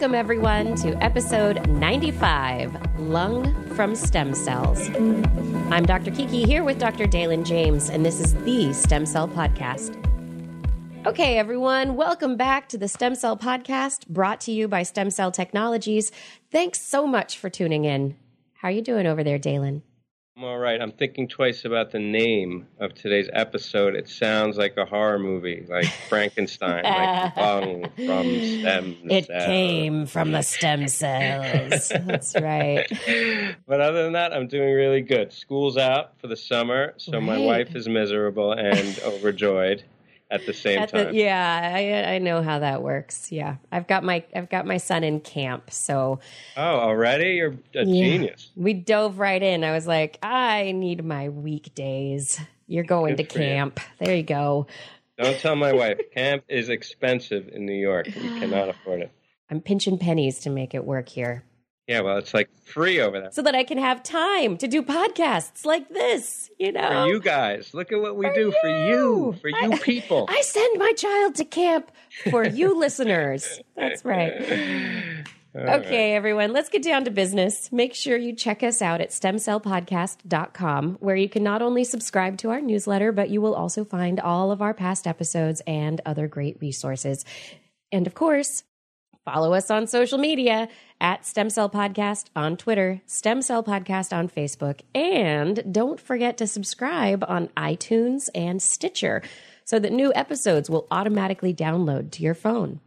Welcome, everyone, to episode 95 Lung from Stem Cells. I'm Dr. Kiki here with Dr. Dalen James, and this is the Stem Cell Podcast. Okay, everyone, welcome back to the Stem Cell Podcast brought to you by Stem Cell Technologies. Thanks so much for tuning in. How are you doing over there, Dalen? I'm all right. I'm thinking twice about the name of today's episode. It sounds like a horror movie, like Frankenstein, like lung from stem It cells. came from the stem cells. That's right. But other than that, I'm doing really good. School's out for the summer, so my wife is miserable and overjoyed at the same At the- time. yeah, I, I know how that works. Yeah, I've got my I've got my son in camp, so Oh, already? You're a Yeah. genius. we dove right in. I was like, I need my weekdays. You're going Good to for you. camp. There you go. Don't tell my wife. Camp is expensive in New York. We cannot afford it. I'm pinching pennies to make it work here, Yeah, well, it's like free over there. so that I can have time to do podcasts like this. You know, For you guys. Look at what we For do for you, you. for you I- people. I send my child to camp for you listeners. That's right. All right. Okay, everyone, let's get down to business. Make sure you check us out at stemcellpodcast.com, where you can not only subscribe to our newsletter, but you will also find all of our past episodes and other great resources. And of course, follow us on social media at Stem Cell Podcast on Twitter, Stem Cell Podcast on Facebook, and don't forget to subscribe on iTunes and Stitcher so that new episodes will automatically download to your phone.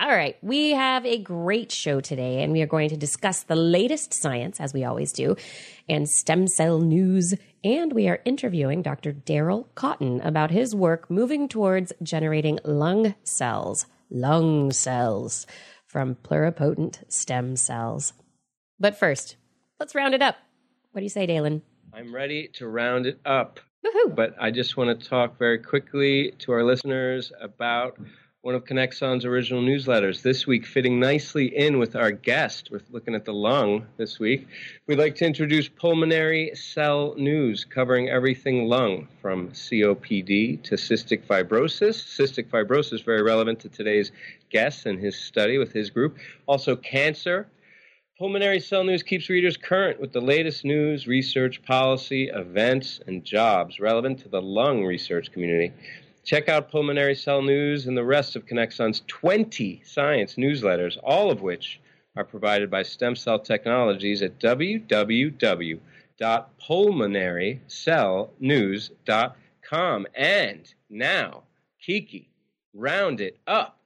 All right, we have a great show today, and we are going to discuss the latest science, as we always do, and stem cell news. And we are interviewing Dr. Darrell Kotton about his work moving towards generating lung cells, lung cells from pluripotent stem cells. But first, let's round it up. What do you say, Dalen? I'm ready to round it up. Woohoo! But I just want to talk very quickly to our listeners about one of Connexon's original newsletters. This week, fitting nicely in with our guest, we're looking at the lung this week. We'd like to introduce Pulmonary Cell News, covering everything lung, from COPD to cystic fibrosis. Cystic fibrosis, very relevant to today's guest and his study with his group. Also, cancer, Pulmonary Cell News keeps readers current with the latest news, research, policy, events, and jobs relevant to the lung research community. Check out Pulmonary Cell News and the rest of Connexon's 20 science newsletters, all of which are provided by Stem Cell Technologies at www.pulmonarycellnews.com. And now, Kiki, round it up.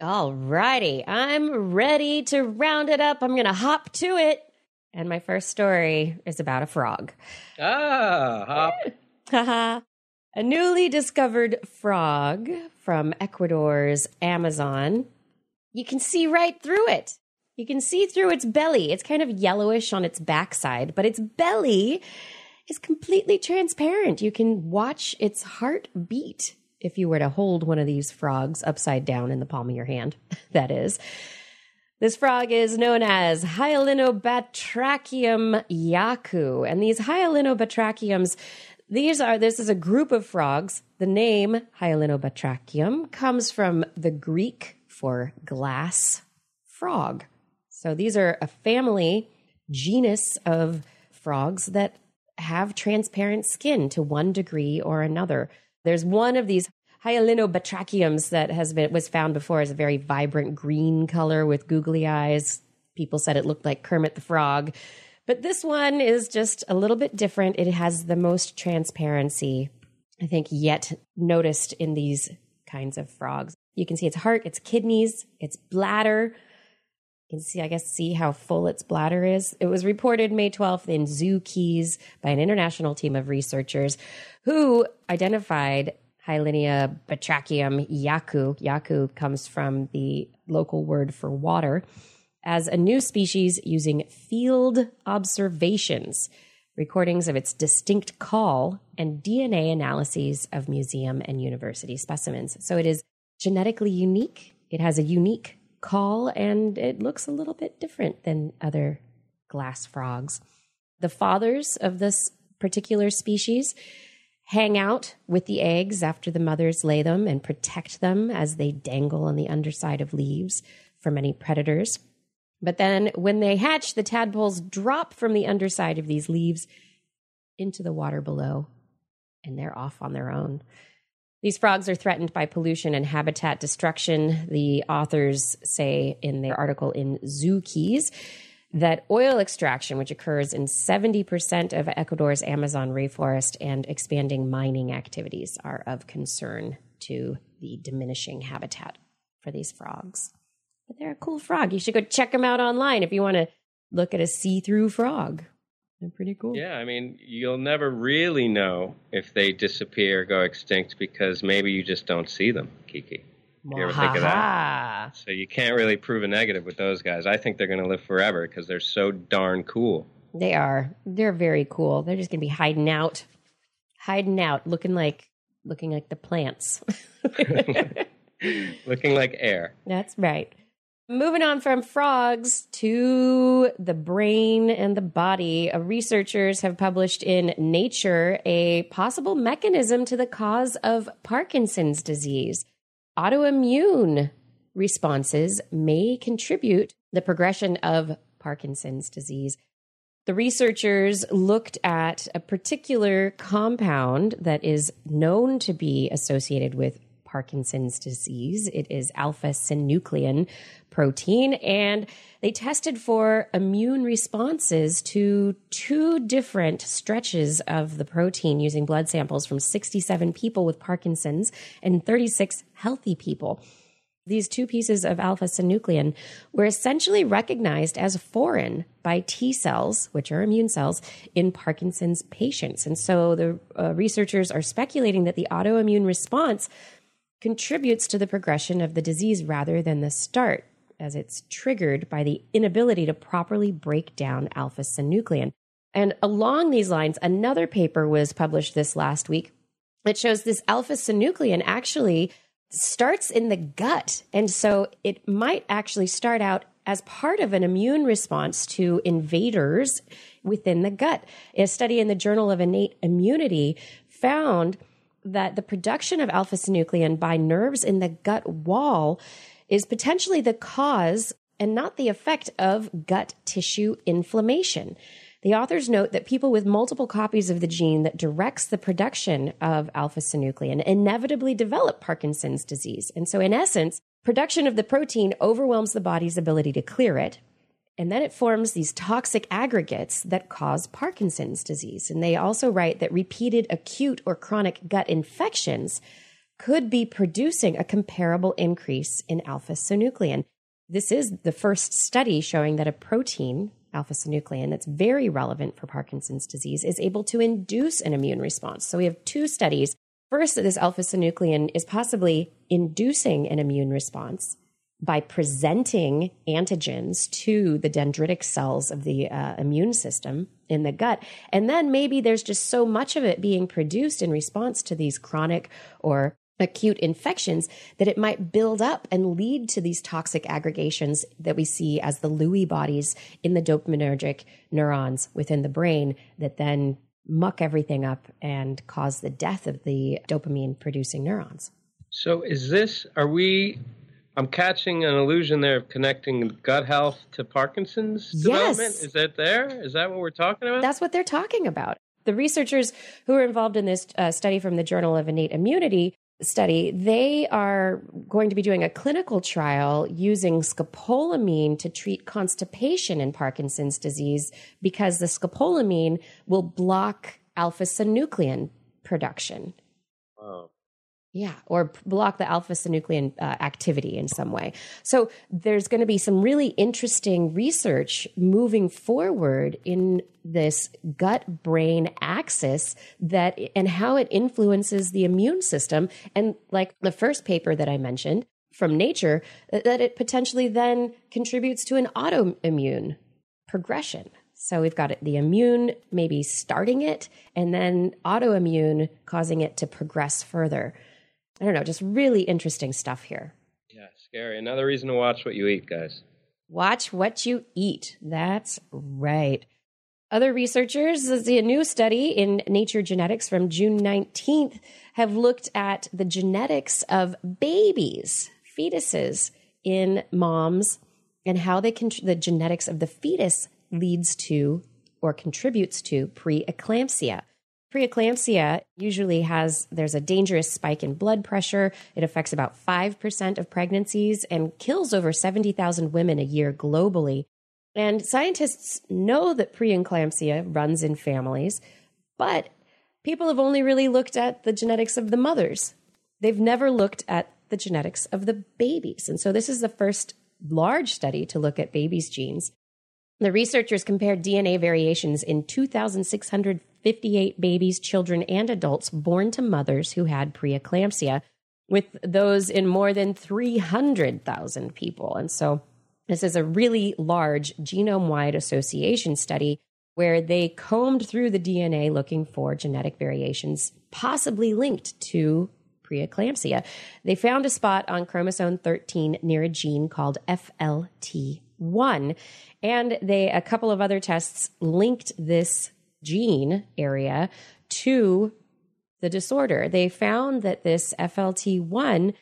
All righty, I'm ready to round it up. I'm going to hop to it. And my first story is about a frog. Ah, hop. Haha. A newly discovered frog from Ecuador's Amazon. You can see right through it. You can see through its belly. It's kind of yellowish on its backside, but its belly is completely transparent. You can watch its heart beat if you were to hold one of these frogs upside down in the palm of your hand. that is. This frog is known as Hyalinobatrachium yaku. And these Hyalinobatrachiums, these are, this is a group of frogs. The name Hyalinobatrachium comes from the Greek for glass frog. So these are a family, genus of frogs that have transparent skin to one degree or another. There's one of these Hyalinobatrachiums that has been was found before as a very vibrant green color with googly eyes. People said it looked like Kermit the Frog. But this one is just a little bit different. It has the most transparency, I think, yet noticed in these kinds of frogs. You can see its heart, its kidneys, its bladder. You can see, I guess, see how full its bladder is. It was reported May 12th in ZooKeys by an international team of researchers who identified Hylinia batrachium yaku. Yaku comes from the local word for water as a new species using field observations, recordings of its distinct call, and DNA analyses of museum and university specimens. So it is genetically unique. It has a unique call and it looks a little bit different than other glass frogs. The fathers of this particular species hang out with the eggs after the mothers lay them and protect them as they dangle on the underside of leaves from any predators. But then when they hatch, the tadpoles drop from the underside of these leaves into the water below, and they're off on their own. These frogs are threatened by pollution and habitat destruction. The authors say in their article in ZooKeys that oil extraction, which occurs in 70% of Ecuador's Amazon rainforest, and expanding mining activities are of concern to the diminishing habitat for these frogs. But they're a cool frog. You should go check them out online if you want to look at a see through frog. They're pretty cool. Yeah, I mean, you'll never really know if they disappear or go extinct because maybe you just don't see them, Kiki. You ever think of that? So you can't really prove a negative with those guys. I think they're going to live forever because they're so darn cool. They are. They're very cool. They're just going to be hiding out, hiding out, looking like looking like the plants. looking like air. That's right. Moving on from frogs to the brain and the body, uh, researchers have published in Nature a possible mechanism to the cause of Parkinson's disease. Autoimmune responses may contribute the progression of Parkinson's disease. The researchers looked at a particular compound that is known to be associated with Parkinson's disease. It is alpha synuclein protein, and they tested for immune responses to two different stretches of the protein using blood samples from 67 people with Parkinson's and 36 healthy people. These two pieces of alpha synuclein were essentially recognized as foreign by T cells, which are immune cells, in Parkinson's patients. And so the uh, researchers are speculating that the autoimmune response contributes to the progression of the disease rather than the start as it's triggered by the inability to properly break down alpha synuclein. And along these lines, another paper was published this last week that shows this alpha synuclein actually starts in the gut. And so it might actually start out as part of an immune response to invaders within the gut. A study in the Journal of Innate Immunity found that the production of alpha synuclein by nerves in the gut wall is potentially the cause and not the effect of gut tissue inflammation. The authors note that people with multiple copies of the gene that directs the production of alpha synuclein inevitably develop Parkinson's disease. And so, in essence, production of the protein overwhelms the body's ability to clear it. And then it forms these toxic aggregates that cause Parkinson's disease. And they also write that repeated acute or chronic gut infections could be producing a comparable increase in alpha synuclein. This is the first study showing that a protein, alpha synuclein, that's very relevant for Parkinson's disease is able to induce an immune response. So we have two studies. First, that this alpha synuclein is possibly inducing an immune response by presenting antigens to the dendritic cells of the uh, immune system in the gut. And then maybe there's just so much of it being produced in response to these chronic or acute infections that it might build up and lead to these toxic aggregations that we see as the Lewy bodies in the dopaminergic neurons within the brain that then muck everything up and cause the death of the dopamine producing neurons. So is this are we I'm catching an illusion there of connecting gut health to Parkinson's yes. development. Is that there? Is that what we're talking about? That's what they're talking about. The researchers who are involved in this uh, study from the Journal of Innate Immunity study, they are going to be doing a clinical trial using scopolamine to treat constipation in Parkinson's disease because the scopolamine will block alpha synuclein production. Wow. Yeah, or block the alpha synuclein uh, activity in some way. So there's going to be some really interesting research moving forward in this gut brain axis that and how it influences the immune system. And like the first paper that I mentioned from Nature, that it potentially then contributes to an autoimmune progression. So we've got the immune maybe starting it and then autoimmune causing it to progress further. I don't know, just really interesting stuff here. Yeah, scary. Another reason to watch what you eat, guys. Watch what you eat. That's right. Other researchers, a new study in Nature Genetics from June 19th, have looked at the genetics of babies, fetuses in moms, and how they can, the genetics of the fetus leads to or contributes to preeclampsia. Preeclampsia usually has there's a dangerous spike in blood pressure. It affects about 5% of pregnancies and kills over 70,000 women a year globally. And scientists know that preeclampsia runs in families, but people have only really looked at the genetics of the mothers. They've never looked at the genetics of the babies. And so this is the first large study to look at babies' genes. The researchers compared DNA variations in 2,658 babies, children, and adults born to mothers who had preeclampsia with those in more than 300,000 people. And so this is a really large genome wide association study where they combed through the DNA looking for genetic variations possibly linked to preeclampsia. They found a spot on chromosome 13 near a gene called FLT1 and they a couple of other tests linked this gene area to the disorder. They found that this FLT1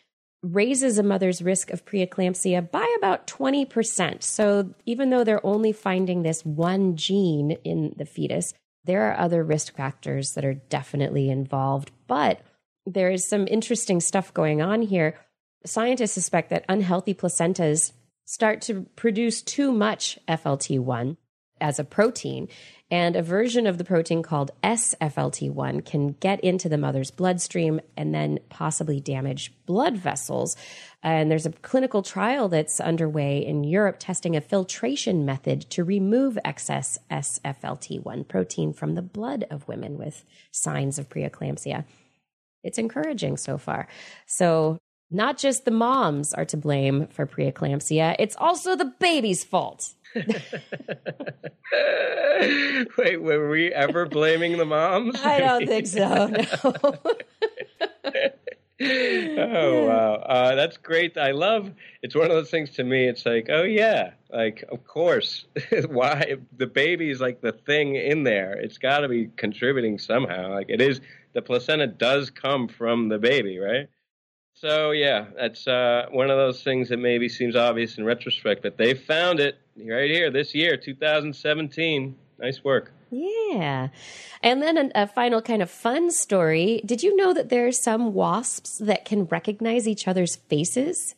raises a mother's risk of preeclampsia by about 20%. So even though they're only finding this one gene in the fetus, there are other risk factors that are definitely involved. But there is some interesting stuff going on here. Scientists suspect that unhealthy placentas start to produce too much FLT1 as a protein. And a version of the protein called SFLT1 can get into the mother's bloodstream and then possibly damage blood vessels. And there's a clinical trial that's underway in Europe testing a filtration method to remove excess SFLT1 protein from the blood of women with signs of preeclampsia. It's encouraging so far. So not just the moms are to blame for preeclampsia, it's also the baby's fault. Wait, were we ever blaming the moms? I don't think so. No. oh wow, uh, that's great. I love. It's one of those things to me. It's like, oh yeah, like of course. Why the baby is like the thing in there? It's got to be contributing somehow. Like it is. The placenta does come from the baby, right? So yeah, that's uh, one of those things that maybe seems obvious in retrospect, but they found it right here this year, 2017. Nice work. Yeah. And then a, final kind of fun story. Did you know that there are some wasps that can recognize each other's faces?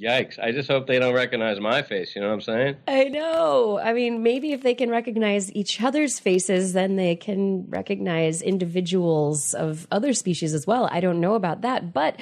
Yikes. I just hope they don't recognize my face. You know what I'm saying? I know. I mean, maybe if they can recognize each other's faces, then they can recognize individuals of other species as well. I don't know about that. But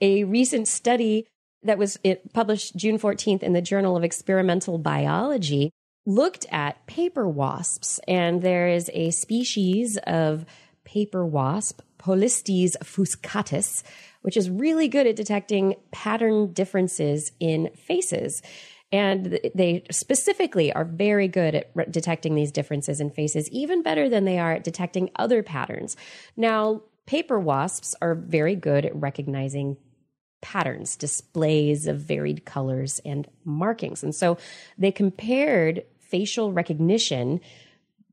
a recent study that was published June 14th in the Journal of Experimental Biology looked at paper wasps. And there is a species of paper wasp, Polistes fuscatus, which is really good at detecting pattern differences in faces. And they specifically are very good at re- detecting these differences in faces, even better than they are at detecting other patterns. Now, paper wasps are very good at recognizing patterns, displays of varied colors and markings. And so they compared facial recognition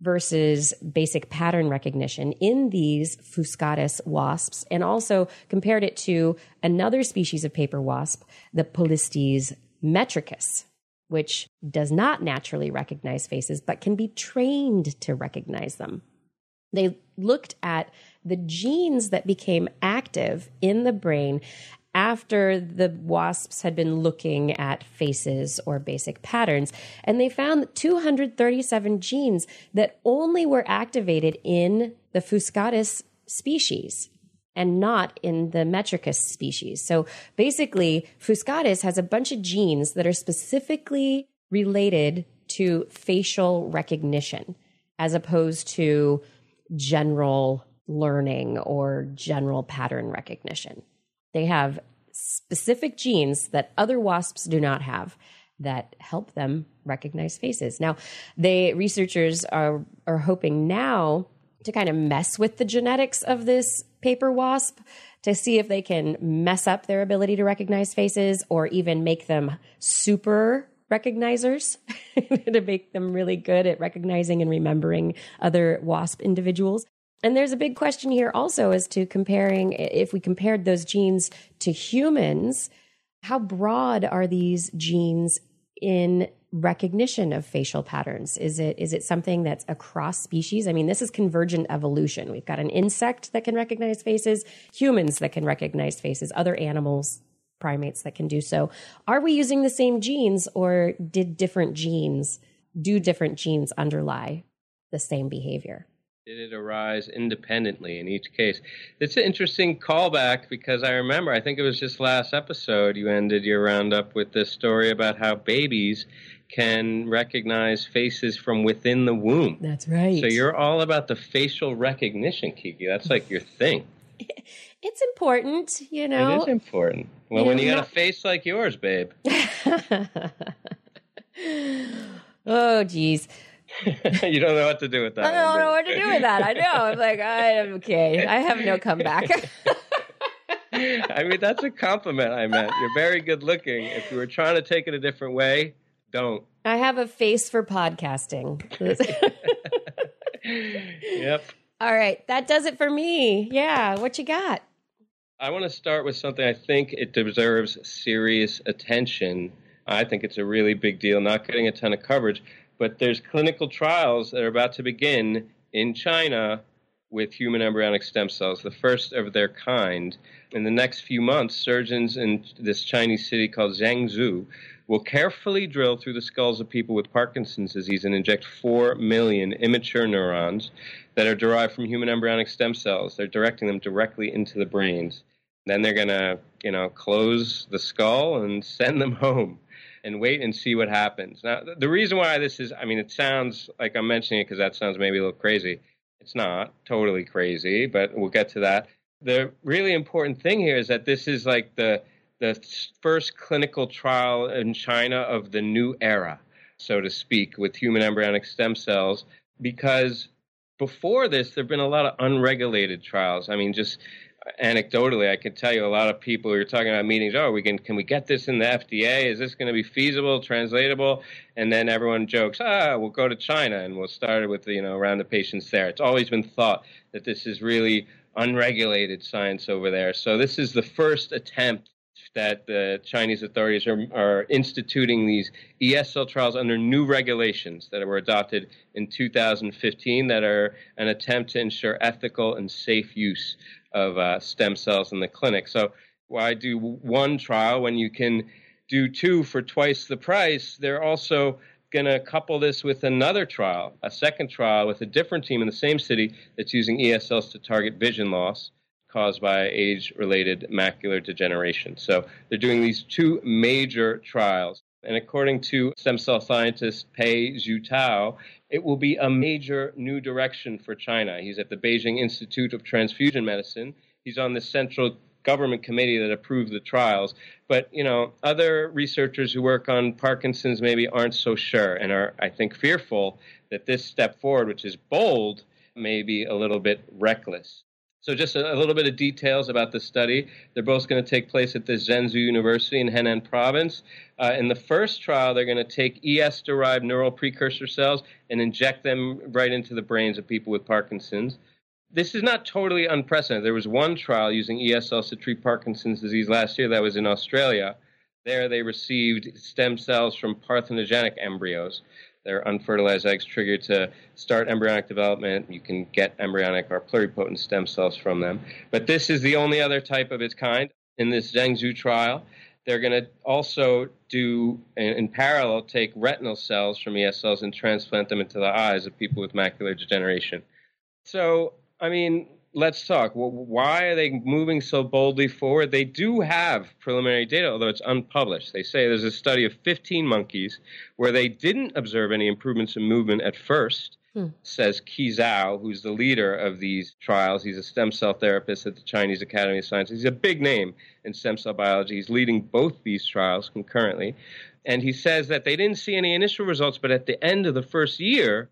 versus basic pattern recognition in these Fuscatus wasps and also compared it to another species of paper wasp, the Polistes metricus, which does not naturally recognize faces but can be trained to recognize them. They looked at the genes that became active in the brain after the wasps had been looking at faces or basic patterns. And they found 237 genes that only were activated in the Fuscatus species. and not in the Metricus species. So basically, Fuscatus has a bunch of genes that are specifically related to facial recognition as opposed to general learning or general pattern recognition. They have specific genes that other wasps do not have that help them recognize faces. Now, they researchers are are hoping now to kind of mess with the genetics of this paper wasp to see if they can mess up their ability to recognize faces or even make them super recognizers to make them really good at recognizing and remembering other wasp individuals. And there's a big question here also as to comparing if we compared those genes to humans, how broad are these genes in recognition of facial patterns? Is it is it something that's across species? I mean, this is convergent evolution. We've got an insect that can recognize faces, humans that can recognize faces, other animals, primates that can do so. Are we using the same genes or did different genes do different genes underlie the same behavior? Did it arise independently in each case? It's an interesting callback because I remember, I think it was just last episode, you ended your roundup with this story about how babies can recognize faces from within the womb. That's right. So you're all about the facial recognition, Kiki. That's like your thing. It's important, you know. It is important. Well, you when know, you got not... a face like yours, babe. oh, geez. you don't know what to do with that. I don't know what to do with that. I know. I'm like, I am okay. I have no comeback. I mean, that's a compliment I meant. You're very good looking. If you were trying to take it a different way, don't. I have a face for podcasting. yep. All right. That does it for me. Yeah. What you got? I want to start with something I think it deserves serious attention. I think it's a really big deal, not getting a ton of coverage, but there's clinical trials that are about to begin in China with human embryonic stem cells, the first of their kind. In the next few months, surgeons in this Chinese city called Zhengzhou will carefully drill through the skulls of people with Parkinson's disease and inject 4 million immature neurons that are derived from human embryonic stem cells. They're directing them directly into the brains. Then they're going to, you know, close the skull and send them home and wait and see what happens. Now, the reason why this is, I mean, it sounds like I'm mentioning it because that sounds maybe a little crazy. It's not totally crazy, but we'll get to that. The really important thing here is that this is like the the first clinical trial in China of the new era, so to speak, with human embryonic stem cells, because before this, there have been a lot of unregulated trials. I mean, just anecdotally, I can tell you a lot of people you're talking about meetings. Oh, we can can we get this in the FDA? Is this going to be feasible, translatable? And then everyone jokes, ah, we'll go to China and we'll start it with you know around the patients there. It's always been thought that this is really unregulated science over there. So this is the first attempt that the Chinese authorities are, are instituting these ESL trials under new regulations that were adopted in 2015 that are an attempt to ensure ethical and safe use of uh, stem cells in the clinic. So why do one trial when you can do two for twice the price? They're also going to couple this with another trial, a second trial with a different team in the same city that's using ESLs to target vision loss caused by age related macular degeneration. So they're doing these two major trials. And according to stem cell scientist Pei Xuetao, it will be a major new direction for China. He's at the Beijing Institute of Transfusion Medicine. He's on the central government committee that approved the trials. But, you know, other researchers who work on Parkinson's maybe aren't so sure and are, I think, fearful that this step forward, which is bold, may be a little bit reckless. So, just a, a, little bit of details about the study. They're both going to take place at the Zhengzhou University in Henan Province. Uh, in the first trial, they're going to take ES derived neural precursor cells and inject them right into the brains of people with Parkinson's. This is not totally unprecedented. There was one trial using ES cells to treat Parkinson's disease last year that was in Australia. There, they received stem cells from parthenogenic embryos their unfertilized eggs triggered to start embryonic development. You can get embryonic or pluripotent stem cells from them. But this is the only other type of its kind in this Zhengzhou trial. They're going to also do, in, parallel, take retinal cells from ES cells and transplant them into the eyes of people with macular degeneration. So, I mean, let's talk. Why are they moving so boldly forward? They do have preliminary data, although it's unpublished. They say there's a study of 15 monkeys where they didn't observe any improvements in movement at first. Hmm. Says Qi Zhou, who's the leader of these trials. He's a stem cell therapist at the Chinese Academy of Sciences. He's a big name in stem cell biology. He's leading both these trials concurrently. And he says that they didn't see any initial results, but at the end of the first year,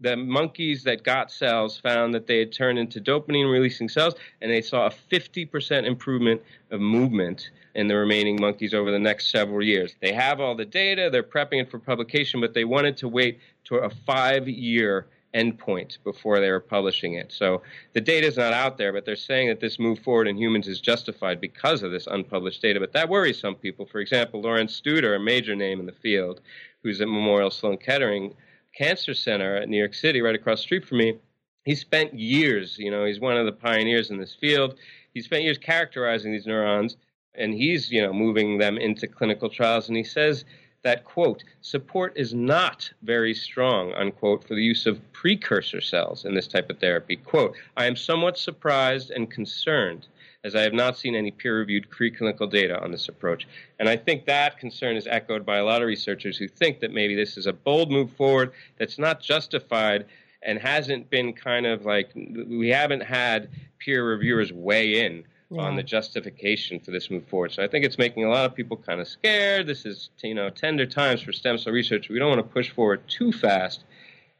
the monkeys that got cells found that they had turned into dopamine releasing cells, and they saw a 50% improvement of movement in the remaining monkeys over the next several years. They have all the data, they're prepping it for publication, but they wanted to wait to a five year endpoint before they were publishing it. So the data is not out there, but they're saying that this move forward in humans is justified because of this unpublished data. But that worries some people. For example, Lorenz Studer, a major name in the field, who's at Memorial Sloan Kettering Cancer Center at New York City, right across the street from me, he spent years, you know, he's one of the pioneers in this field. He spent years characterizing these neurons, and he's, you know, moving them into clinical trials. And he says that, quote, support is not very strong, unquote, for the use of precursor cells in this type of therapy. Quote, I am somewhat surprised and concerned as I have not seen any peer reviewed preclinical data on this approach. And I think that concern is echoed by a lot of researchers who think that maybe this is a bold move forward that's not justified and hasn't been kind of like we haven't had peer reviewers weigh in yeah. on the justification for this move forward. So I think it's making a lot of people kind of scared. This is you know tender times for stem cell research. We don't want to push forward too fast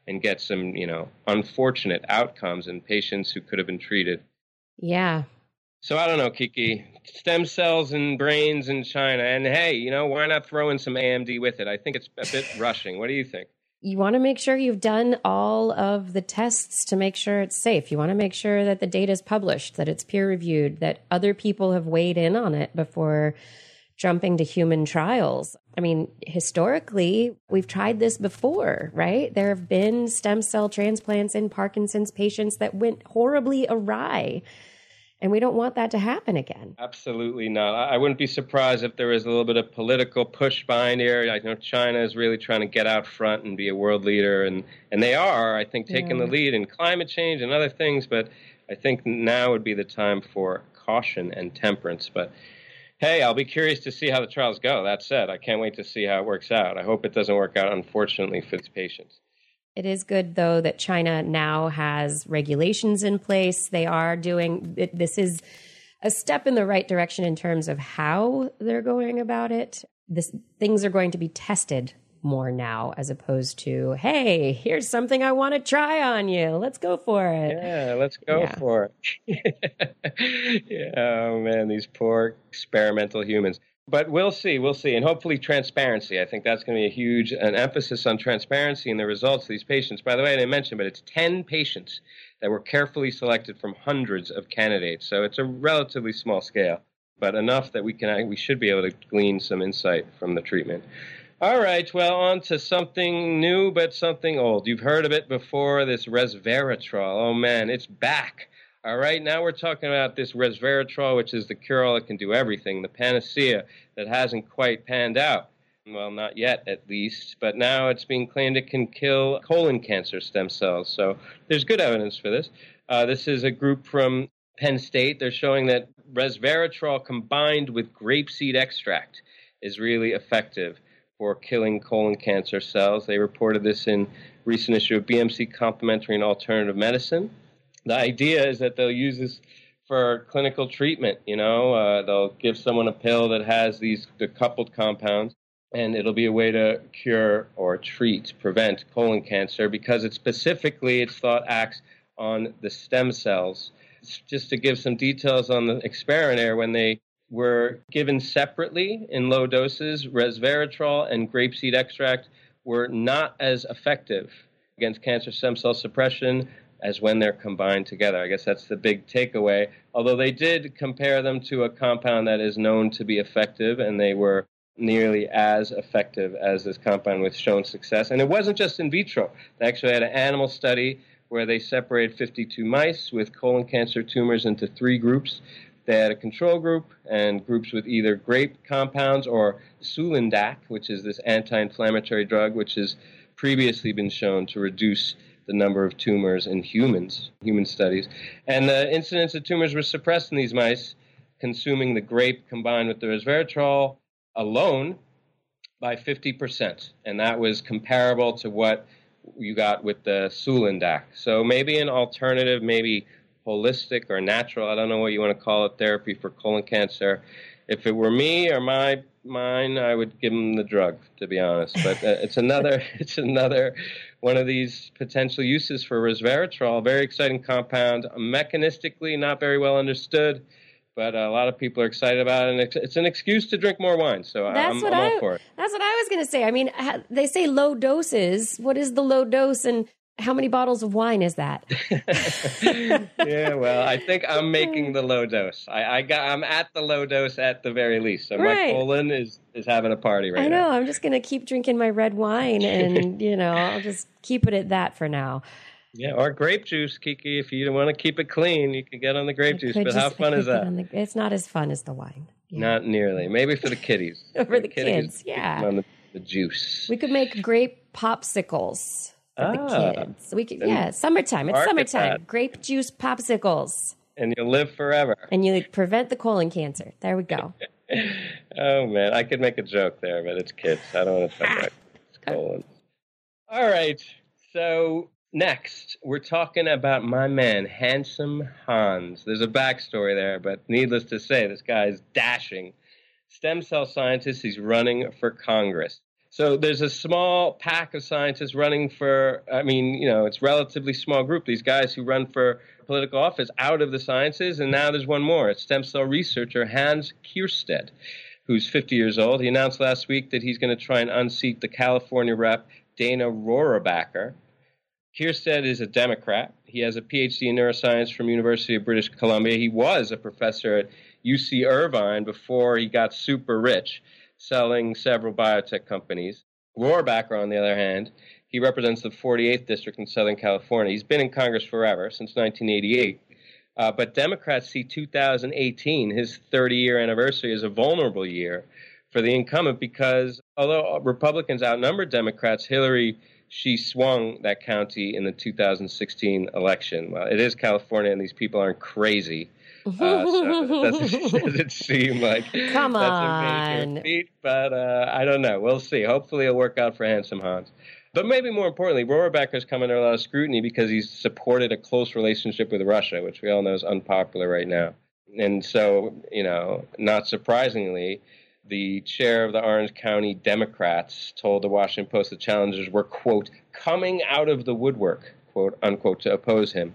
and get some you know unfortunate outcomes in patients who could have been treated. Yeah, so I don't know, Kiki. Stem cells and brains in China. And hey, you know, why not throw in some AMD with it? I think it's a bit rushing. What do you think? You want to make sure you've done all of the tests to make sure it's safe. You want to make sure that the data is published, that it's peer reviewed, that other people have weighed in on it before jumping to human trials. I mean, historically, we've tried this before, right? There have been stem cell transplants in Parkinson's patients that went horribly awry. And we don't want that to happen again. Absolutely not. I wouldn't be surprised if there was a little bit of political push behind here. I know China is really trying to get out front and be a world leader, and, and they are, I think, taking yeah. the lead in climate change and other things. But I think now would be the time for caution and temperance. But hey, I'll be curious to see how the trials go. That said, I can't wait to see how it works out. I hope it doesn't work out, unfortunately, for these patients. It is good, though, that China now has regulations in place. They are doing it, this is a step in the right direction in terms of how they're going about it. This things are going to be tested more now as opposed to hey here's something i want to try on you let's go for it yeah let's go yeah. for it yeah oh man these poor experimental humans but we'll see, we'll see, and hopefully transparency. I think that's going to be a huge an emphasis on transparency in the results of these patients. By the way, I didn't mention, but it's ten patients that were carefully selected from hundreds of candidates, so it's a relatively small scale, but enough that we can we should be able to glean some insight from the treatment. All right, well, on to something new, but something old. You've heard of it before. This resveratrol. Oh man, it's back. All right, now we're talking about this resveratrol, which is the cure all that can do everything, the panacea that hasn't quite panned out. Well, not yet, at least, but now it's being claimed it can kill colon cancer stem cells. So there's good evidence for this. Uh, this is a group from Penn State. They're showing that resveratrol combined with grapeseed extract is really effective for killing colon cancer cells. They reported this in recent issue of BMC Complementary and Alternative Medicine the idea is that they'll use this for clinical treatment. You know, uh, they'll give someone a pill that has these the coupled compounds, and it'll be a way to cure or treat, prevent colon cancer because it specifically, it's thought, acts on the stem cells. Just to give some details on the experiment here, when they were given separately in low doses, resveratrol and grapeseed extract were not as effective against cancer stem cell suppression as when they're combined together. I guess that's the big takeaway. Although they did compare them to a compound that is known to be effective, and they were nearly as effective as this compound with shown success. And it wasn't just in vitro. They actually had an animal study where they separated 52 mice with colon cancer tumors into three groups. They had a control group and groups with either grape compounds or sulindac, which is this anti inflammatory drug, which has previously been shown to reduce the number of tumors in humans, human studies. And the incidence of tumors was suppressed in these mice consuming the grape combined with the resveratrol alone by 50%. And that was comparable to what you got with the Sulindac. So maybe an alternative, maybe holistic or natural, I don't know what you want to call it, therapy for colon cancer. If it were me or my mine, I would give them the drug, to be honest. But uh, it's another, it's another one of these potential uses for resveratrol. Very exciting compound, mechanistically not very well understood but a lot of people are excited about it, and it's, it's an excuse to drink more wine. So that's I'm, what I'm all I, for it. That's what I was going to say. I mean, they say low doses. What is the low dose, and how many bottles of wine is that? yeah, well, I think I'm making the low dose. I, I, got, I'm at the low dose at the very least. So right. my colon is is having a party right now. I know. Now. I'm just going to keep drinking my red wine, and you know, I'll just keep it at that for now. Yeah, or grape juice, Kiki. If you want to keep it clean, you can get on the grape juice. But just, how fun is that? The, it's not as fun as the wine. Yeah. Not nearly. Maybe for the kiddies. for the, the kids, yeah. On the, the, juice. We could make grape popsicles for ah, the kids. We could, yeah, summertime. It's summertime. That. Grape juice popsicles. And you'll live forever. And you prevent the colon cancer. There we go. oh man, I could make a joke there, but it's kids. I don't want to talk about colon. All right. So Next, we're talking about my man, Handsome Hans. There's a backstory there, but needless to say, this guy is dashing. Stem cell scientist, he's running for Congress. So there's a small pack of scientists running for, I mean, you know, it's relatively small group. These guys who run for political office out of the sciences, and now there's one more. It's stem cell researcher Hans Keirstead, who's 50 years old. He announced last week that he's going to try and unseat the California rep Dana Rohrabacher Keirstead is a Democrat. He has a PhD in neuroscience from University of British Columbia. He was a professor at UC Irvine before he got super rich, selling several biotech companies. Rohrabacher, on the other hand, he represents the 48th district in Southern California. He's been in Congress forever, since 1988. Uh, but Democrats see 2018, his 30 year anniversary, as a vulnerable year for the incumbent because although Republicans outnumbered Democrats, Hillary she swung that county in the 2016 election. Well, it is California, and these people aren't crazy. Uh, so it doesn't, doesn't, seem like Come that's on. a major feat, but uh, I don't know. We'll see. Hopefully, it'll work out for Handsome Hans. But maybe more importantly, Rohrabacher's come under a lot of scrutiny because he's supported a close relationship with Russia, which we all know is unpopular right now. And so, you know, not surprisingly, the chair of the Orange County Democrats told the Washington Post the challengers were, quote, coming out of the woodwork, quote, unquote, to oppose him.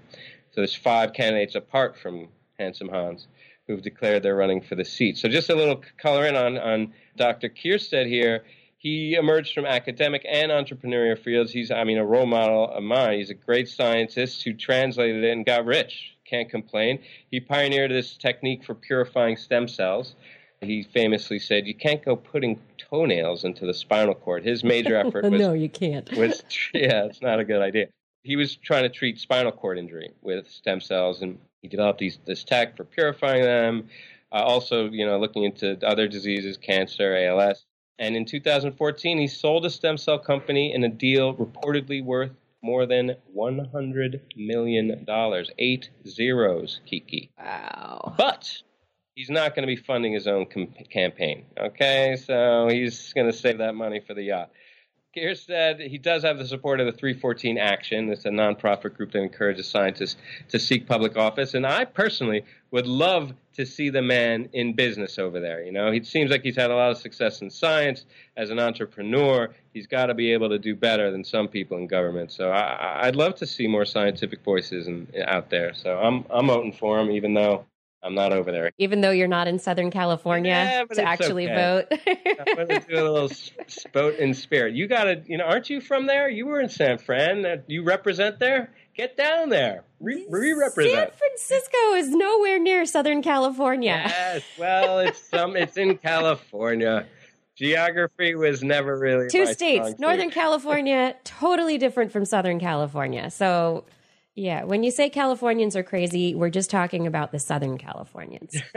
So there's five candidates apart from Handsome Hans who've declared they're running for the seat. So just a little color in on, on Dr. Keirstead here. He emerged from academic and entrepreneurial fields. He's, I mean, a role model of mine. He's a great scientist who translated it and got rich. Can't complain. He pioneered this technique for purifying stem cells he famously said, "You can't go putting toenails into the spinal cord." His major effort was no, you can't. was yeah, it's not a good idea. He was trying to treat spinal cord injury with stem cells, and he developed these, this tech for purifying them. Uh, also, you know, looking into other diseases, cancer, ALS. And in 2014, he sold a stem cell company in a deal reportedly worth more than $100 million. Eight zeros, Kiki. Wow. But he's not going to be funding his own com- campaign. Okay, so he's going to save that money for the yacht. Keirstead he does have the support of the 314 Action. It's a nonprofit group that encourages scientists to seek public office. And I personally would love to see the man in business over there. You know, he seems like he's had a lot of success in science as an entrepreneur. He's got to be able to do better than some people in government. So I, would love to see more scientific voices in, out there. So I'm I'm voting for him, even though I'm not over there. Even though you're not in Southern California yeah, to actually okay. vote. I'm going to do a little vote in spirit. You got to, you know, aren't you from there? You were in San Fran. You represent there? Get down there. Re represent. San Francisco is nowhere near Southern California. Yes. Well, it's some. It's in California. Geography was never really two states. Northern California, totally different from Southern California. So Yeah, when you say Californians are crazy, we're just talking about the Southern Californians.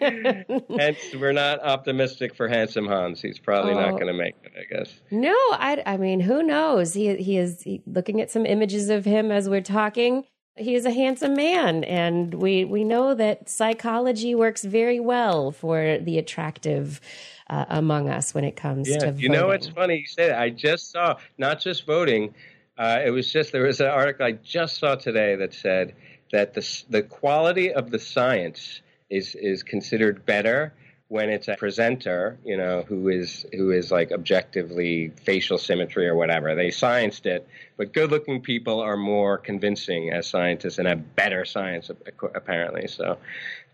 Hence, we're not optimistic for handsome Hans. He's probably oh. not going to make it, I guess. No, I, I mean, who knows? He he is he, looking at some images of him as we're talking. He is a handsome man, and we we know that psychology works very well for the attractive uh, among us when it comes yeah, to. You know, it's funny you say that. I just saw not just voting uh, it was just there was an article I just saw today that said that the the quality of the science is is considered better when it's a presenter, you know, who is who is like objectively facial symmetry or whatever. They scienced it, but good-looking people are more convincing as scientists and have better science apparently. So,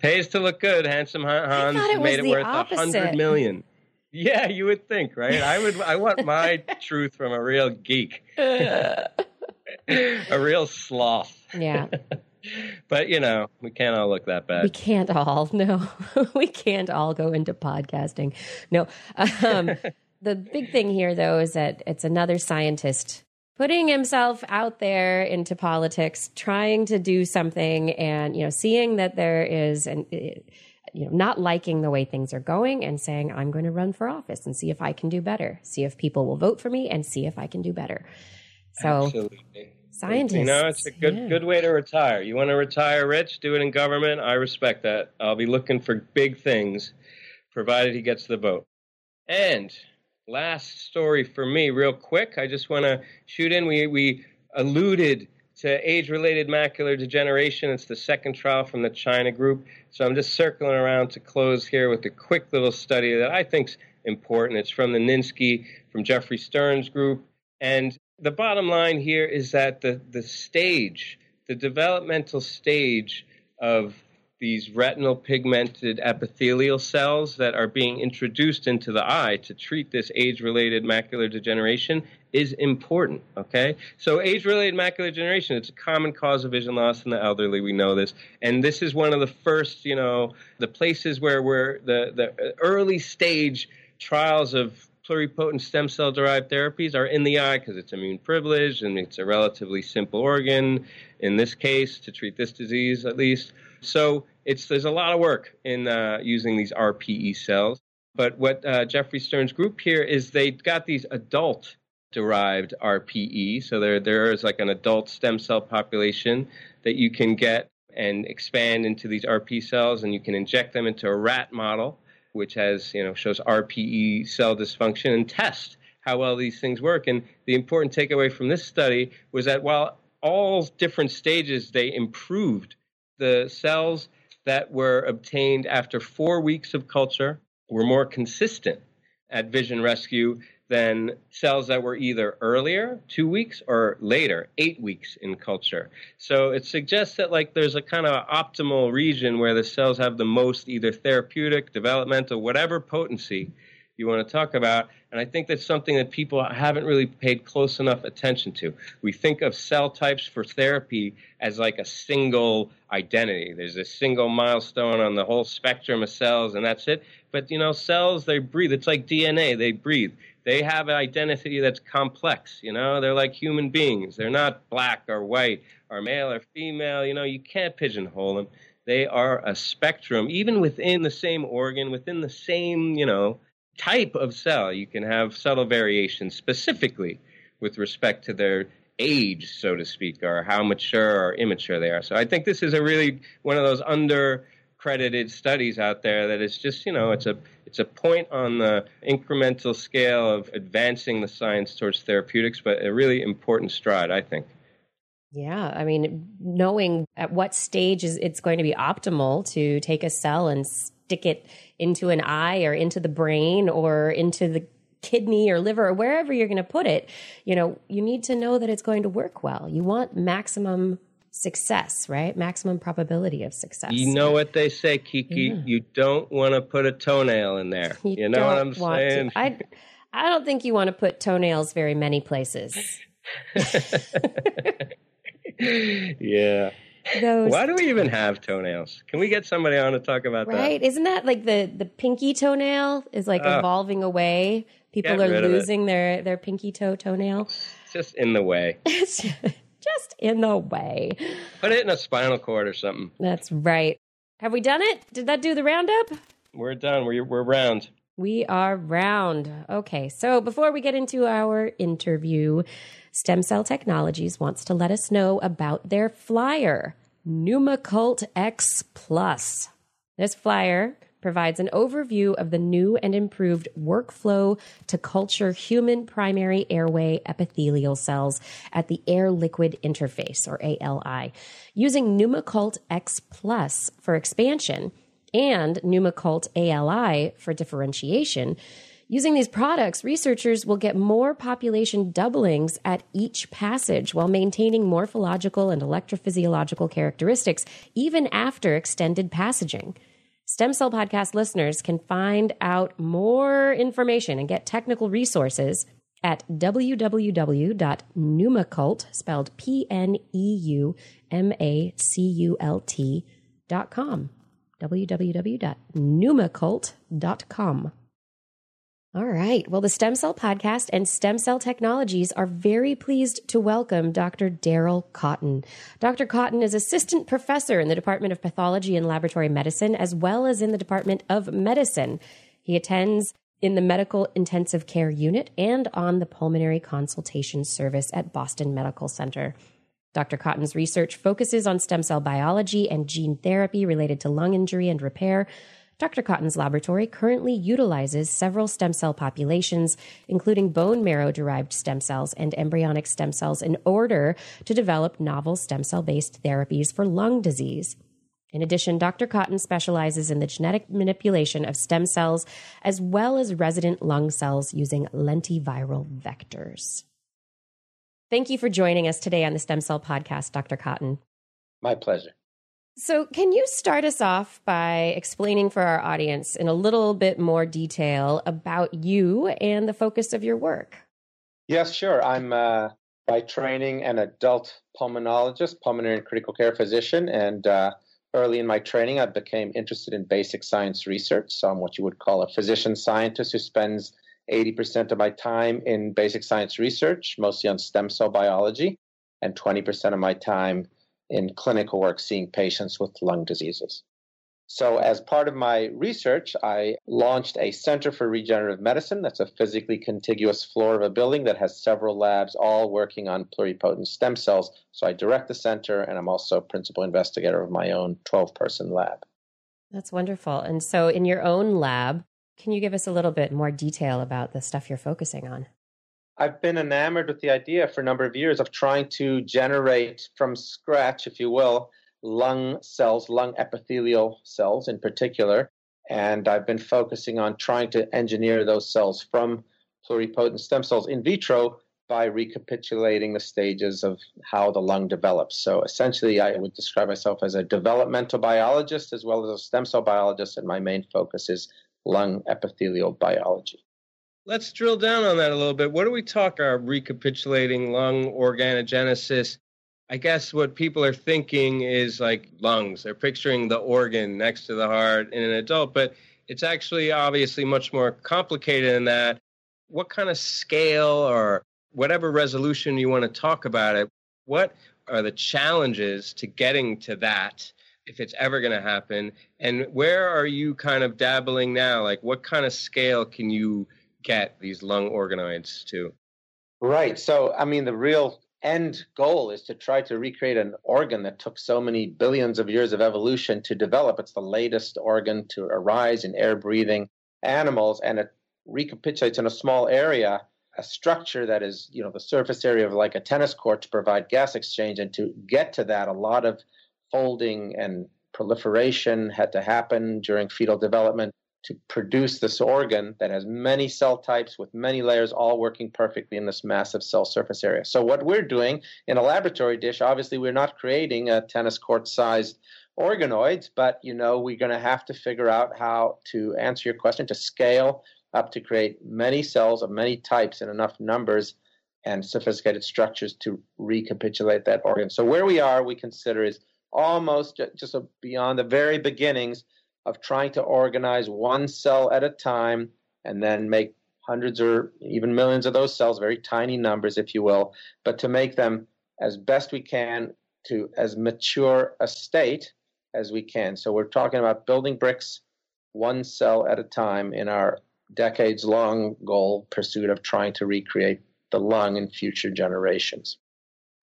pays to look good. Handsome Hans made it worth a hundred million. Yeah, you would think, right? I would. I want my truth from a real geek, a real sloth. Yeah. but you know, we can't all look that bad. We can't all. No, we can't all go into podcasting. No. Um, the big thing here, though, is that it's another scientist putting himself out there into politics, trying to do something, and you know, seeing that there is an. It, you know, not liking the way things are going and saying, I'm going to run for office and see if I can do better, see if people will vote for me and see if I can do better. So, Absolutely. scientists. You know, it's a good, yeah. good way to retire. You want to retire rich, do it in government. I respect that. I'll be looking for big things, provided he gets the vote. And last story for me, real quick. I just want to shoot in. We, we alluded to age related macular degeneration. It's the second trial from the China group. So I'm just circling around to close here with a quick little study that I think's important. It's from the Ninsky, from Jeffrey Stern's group. And the bottom line here is that the, the stage, the developmental stage of these retinal pigmented epithelial cells that are being introduced into the eye to treat this age related macular degeneration is important. Okay? So, age related macular degeneration, it's a common cause of vision loss in the elderly. We know this. And this is one of the first, you know, the places where we're the, the early stage trials of pluripotent stem cell derived therapies are in the eye because it's immune privileged and it's a relatively simple organ in this case to treat this disease at least. So it's there's a lot of work in uh, using these RPE cells. But what uh, Jeffrey Stern's group here is they got these adult derived RPE. So there there is like an adult stem cell population that you can get and expand into these RP cells, and you can inject them into a rat model, which has you know shows RPE cell dysfunction, and test how well these things work. And the important takeaway from this study was that while all different stages they improved the cells that were obtained after four weeks of culture were more consistent at vision rescue than cells that were either earlier, two weeks, or later, eight weeks in culture. So it suggests that like there's a kind of optimal region where the cells have the most either therapeutic, developmental, whatever potency you want to talk about. And I think that's something that people haven't really paid close enough attention to. We think of cell types for therapy as like a single identity. There's a single milestone on the whole spectrum of cells, and that's it. But you know, cells they breathe. It's like DNA. They breathe. They have an identity that's complex. You know, they're like human beings. They're not black or white or male or female. You know, you can't pigeonhole them. They are a spectrum, even within the same organ, within the same, you know, type of cell, you can have subtle variations specifically with respect to their age, so to speak, or how mature or immature they are. So I think this is a really one of those under credited studies out there that is just you know it's a it's a point on the incremental scale of advancing the science towards therapeutics but a really important stride i think yeah i mean knowing at what stage is it's going to be optimal to take a cell and stick it into an eye or into the brain or into the kidney or liver or wherever you're going to put it, you know, you need to know that it's going to work well. You want maximum success, right? Maximum probability of success. You know what they say, Kiki? Yeah. You don't want to put a toenail in there. You, you know what I'm saying? To. I, I don't think you want to put toenails very many places. yeah. Those Why do we even have toenails? Can we get somebody on to talk about right? that? Right? Isn't that like the the pinky toenail is like oh. evolving away? People are losing their their pinky toe toenail. It's just in the way. Just in the way. Put it in a spinal cord or something. That's right. Have we done it? Did that do the roundup? We're done. We're, we're round. We are round. Okay, so before we get into our interview, Stem Cell Technologies wants to let us know about their flyer, Pneumacult X Plus. This flyer provides an overview of the new and improved workflow to culture human primary airway epithelial cells at the air liquid interface, or ALI, using Pneumacult X Plus for expansion and Pneumacult ALI for differentiation. Using these products, researchers will get more population doublings at each passage while maintaining morphological and electrophysiological characteristics even after extended passaging. Stem Cell Podcast listeners can find out more information and get technical resources at www.pneumacult, spelled P N E U M A C U L T dot com. www.pneumacult.com. All right. Well, the Stem Cell Podcast and Stem Cell Technologies are very pleased to welcome Dr. Daryl Cotton. Dr. Cotton is assistant professor in the Department of Pathology and Laboratory Medicine, as well as in the Department of Medicine. He attends in the Medical Intensive Care Unit and on the Pulmonary Consultation Service at Boston Medical Center. Dr. Cotton's research focuses on stem cell biology and gene therapy related to lung injury and repair. Dr. Cotton's laboratory currently utilizes several stem cell populations, including bone marrow derived stem cells and embryonic stem cells, in order to develop novel stem cell based therapies for lung disease. In addition, Dr. Cotton specializes in the genetic manipulation of stem cells as well as resident lung cells using lentiviral vectors. Thank you for joining us today on the Stem Cell Podcast, Dr. Cotton. My pleasure. So, can you start us off by explaining for our audience in a little bit more detail about you and the focus of your work? Yes, sure. I'm uh, by training an adult pulmonologist, pulmonary and critical care physician, and uh, early in my training, I became interested in basic science research. So, I'm what you would call a physician scientist who spends 80% of my time in basic science research, mostly on stem cell biology, and 20% of my time in clinical work seeing patients with lung diseases. So, as part of my research, I launched a Center for Regenerative Medicine. That's a physically contiguous floor of a building that has several labs, all working on pluripotent stem cells. So, I direct the center, and I'm also principal investigator of my own 12 person lab. That's wonderful. And so, in your own lab, can you give us a little bit more detail about the stuff you're focusing on? I've been enamored with the idea for a number of years of trying to generate from scratch, if you will, lung cells, lung epithelial cells in particular. And I've been focusing on trying to engineer those cells from pluripotent stem cells in vitro by recapitulating the stages of how the lung develops. So essentially, I would describe myself as a developmental biologist as well as a stem cell biologist, and my main focus is lung epithelial biology. Let's drill down on that a little bit. What do we talk about recapitulating lung organogenesis? I guess what people are thinking is like lungs. They're picturing the organ next to the heart in an adult, but it's actually obviously much more complicated than that. What kind of scale or whatever resolution you want to talk about it, what are the challenges to getting to that if it's ever going to happen? And where are you kind of dabbling now? Like, what kind of scale can you get these lung organoids to? Right. So, I mean, the real end goal is to try to recreate an organ that took so many billions of years of evolution to develop. It's the latest organ to arise in air breathing animals, and it recapitulates in a small area a structure that is, you know, the surface area of like a tennis court to provide gas exchange. And to get to that, a lot of folding and proliferation had to happen during fetal development to produce this organ that has many cell types with many layers all working perfectly in this massive cell surface area. So what we're doing in a laboratory dish, obviously we're not creating a tennis court sized organoids, but you know we're going to have to figure out how to answer your question to scale up to create many cells of many types in enough numbers and sophisticated structures to recapitulate that organ. So where we are, we consider is almost just beyond the very beginnings of trying to organize one cell at a time and then make hundreds or even millions of those cells, very tiny numbers, if you will, but to make them as best we can to as mature a state as we can. So we're talking about building bricks one cell at a time in our decades long goal pursuit of trying to recreate the lung in future generations.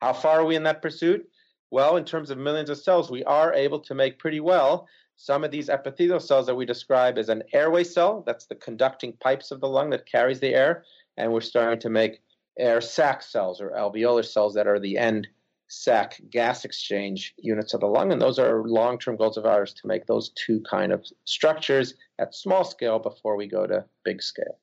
How far are we in that pursuit? Well, in terms of millions of cells, we are able to make pretty well some of these epithelial cells that we describe as an airway cell, that's the conducting pipes of the lung that carries the air, and we're starting to make air sac cells or alveolar cells that are the end sac gas exchange units of the lung and those are long-term goals of ours to make those two kind of structures at small scale before we go to big scale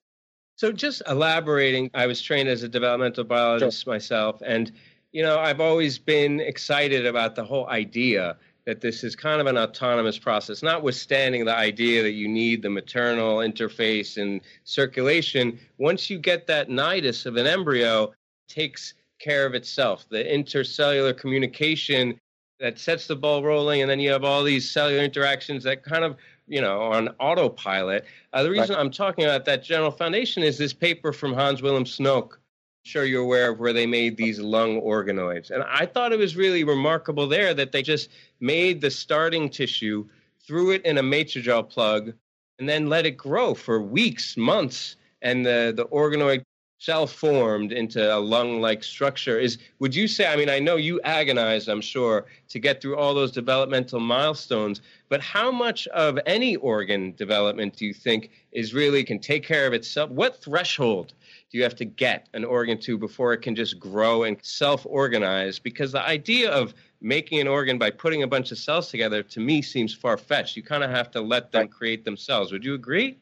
so just elaborating i was trained as a developmental biologist sure. myself and you know i've always been excited about the whole idea that this is kind of an autonomous process, notwithstanding the idea that you need the maternal interface and circulation. Once you get that nidus of an embryo, takes care of itself. The intercellular communication that sets the ball rolling, and then you have all these cellular interactions that kind of you know on autopilot. Uh, the reason right. I'm talking about that general foundation is this paper from Hans Willem Snoek sure you're aware of where they made these lung organoids. And I thought it was really remarkable there that they just made the starting tissue, threw it in a Matrigel plug, and then let it grow for weeks, months, and the, the organoid cell formed into a lung-like structure. Is would you say? I mean, I know you agonized, I'm sure, to get through all those developmental milestones. But how much of any organ development do you think is really can take care of itself? What threshold do you have to get an organ to before it can just grow and self organize? Because the idea of making an organ by putting a bunch of cells together to me seems far fetched. You kind of have to let them create themselves. Would you agree?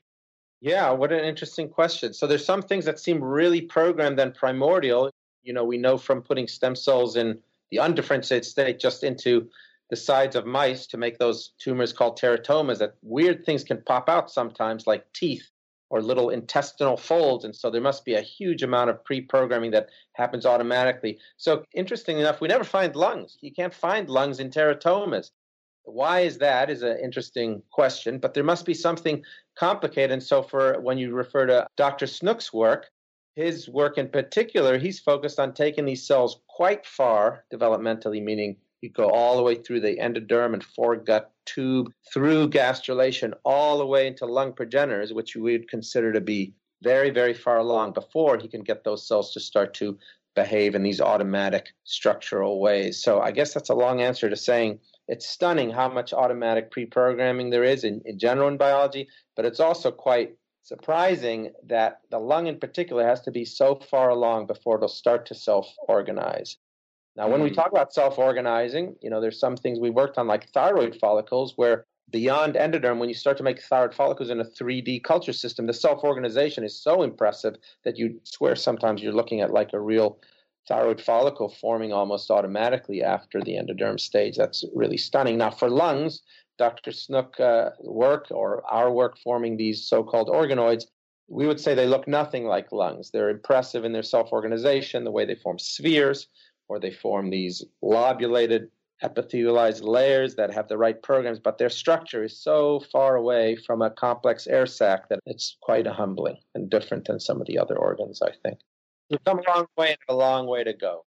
Yeah, what an interesting question. So there's some things that seem really programmed and primordial. You know, we know from putting stem cells in the undifferentiated state just into the sides of mice to make those tumors called teratomas that weird things can pop out sometimes like teeth or little intestinal folds. And so there must be a huge amount of pre programming that happens automatically. So, interestingly enough, we never find lungs. You can't find lungs in teratomas. Why is that? Is an interesting question, but there must be something complicated. And so, for when you refer to Dr. Snook's work, his work in particular, he's focused on taking these cells quite far developmentally, meaning you go all the way through the endoderm and foregut tube, through gastrulation, all the way into lung progenitors, which we would consider to be very, very far along before he can get those cells to start to behave in these automatic structural ways. So I guess that's a long answer to saying it's stunning how much automatic pre programming there is in, in general in biology, but it's also quite surprising that the lung in particular has to be so far along before it'll start to self organize. Now, when we mm. talk about self organizing, you know, there's some things we worked on, like thyroid follicles, where beyond endoderm, when you start to make thyroid follicles in a 3D culture system, the self organization is so impressive that you swear sometimes you're looking at like a real thyroid follicle forming almost automatically after the endoderm stage. That's really stunning. Now, for lungs, Dr. Snoek uh, work or our work forming these so called organoids, we would say they look nothing like lungs. They're impressive in their self organization, the way they form spheres or they form these lobulated epithelialized layers that have the right programs, but their structure is so far away from a complex air sac that it's quite humbling and different than some of the other organs, I think. We've come a long way and a long way to go.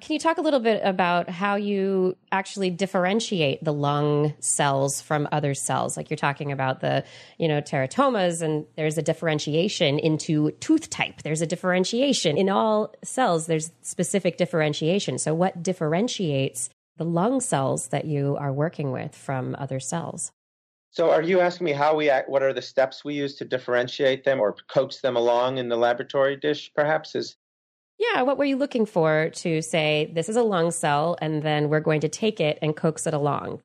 Can you talk a little bit about how you actually differentiate the lung cells from other cells? Like you're talking about the, you know, teratomas and there's a differentiation into tooth type. There's a differentiation in all cells. There's specific differentiation. So what differentiates the lung cells that you are working with from other cells? So, are you asking me how we act? What are the steps we use to differentiate them or coax them along in the laboratory dish? Perhaps is yeah, what were you looking for to say this is a lung cell and then we're going to take it and coax it along?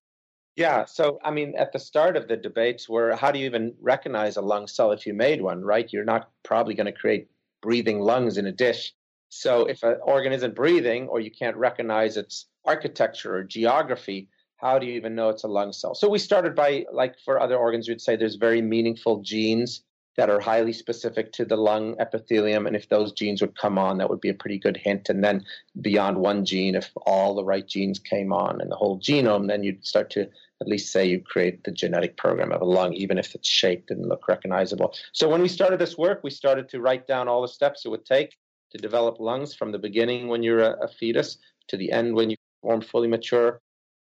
Yeah, so I mean, at the start of the debates, were how do you even recognize a lung cell if you made one, right? You're not probably going to create breathing lungs in a dish. So if an organ isn't breathing or you can't recognize its architecture or geography, how do you even know it's a lung cell? So we started by, like for other organs, we'd say there's very meaningful genes that are highly specific to the lung epithelium. And if those genes would come on, that would be a pretty good hint. And then beyond one gene, if all the right genes came on and the whole genome, then you'd start to at least say you create the genetic program of a lung, even if its shape didn't look recognizable. So when we started this work, we started to write down all the steps it would take to develop lungs from the beginning when you're a, a fetus to the end when you form fully mature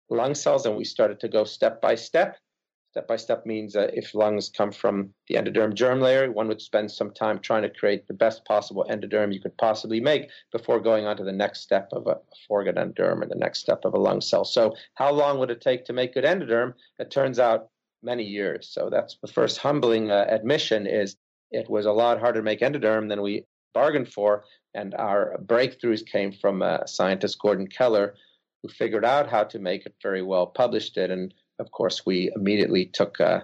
lung cells, and we started to go step by step. Step by step means that if lungs come from the endoderm germ layer, one would spend some time trying to create the best possible endoderm you could possibly make before going on to the next step of a foregut endoderm or the next step of a lung cell. So, how long would it take to make good endoderm? It turns out many years. So that's the first humbling uh, admission is it was a lot harder to make endoderm than we bargained for. And our breakthroughs came from uh, scientist Gordon Keller, who figured out how to make it very well, published it. And of course, we immediately took uh,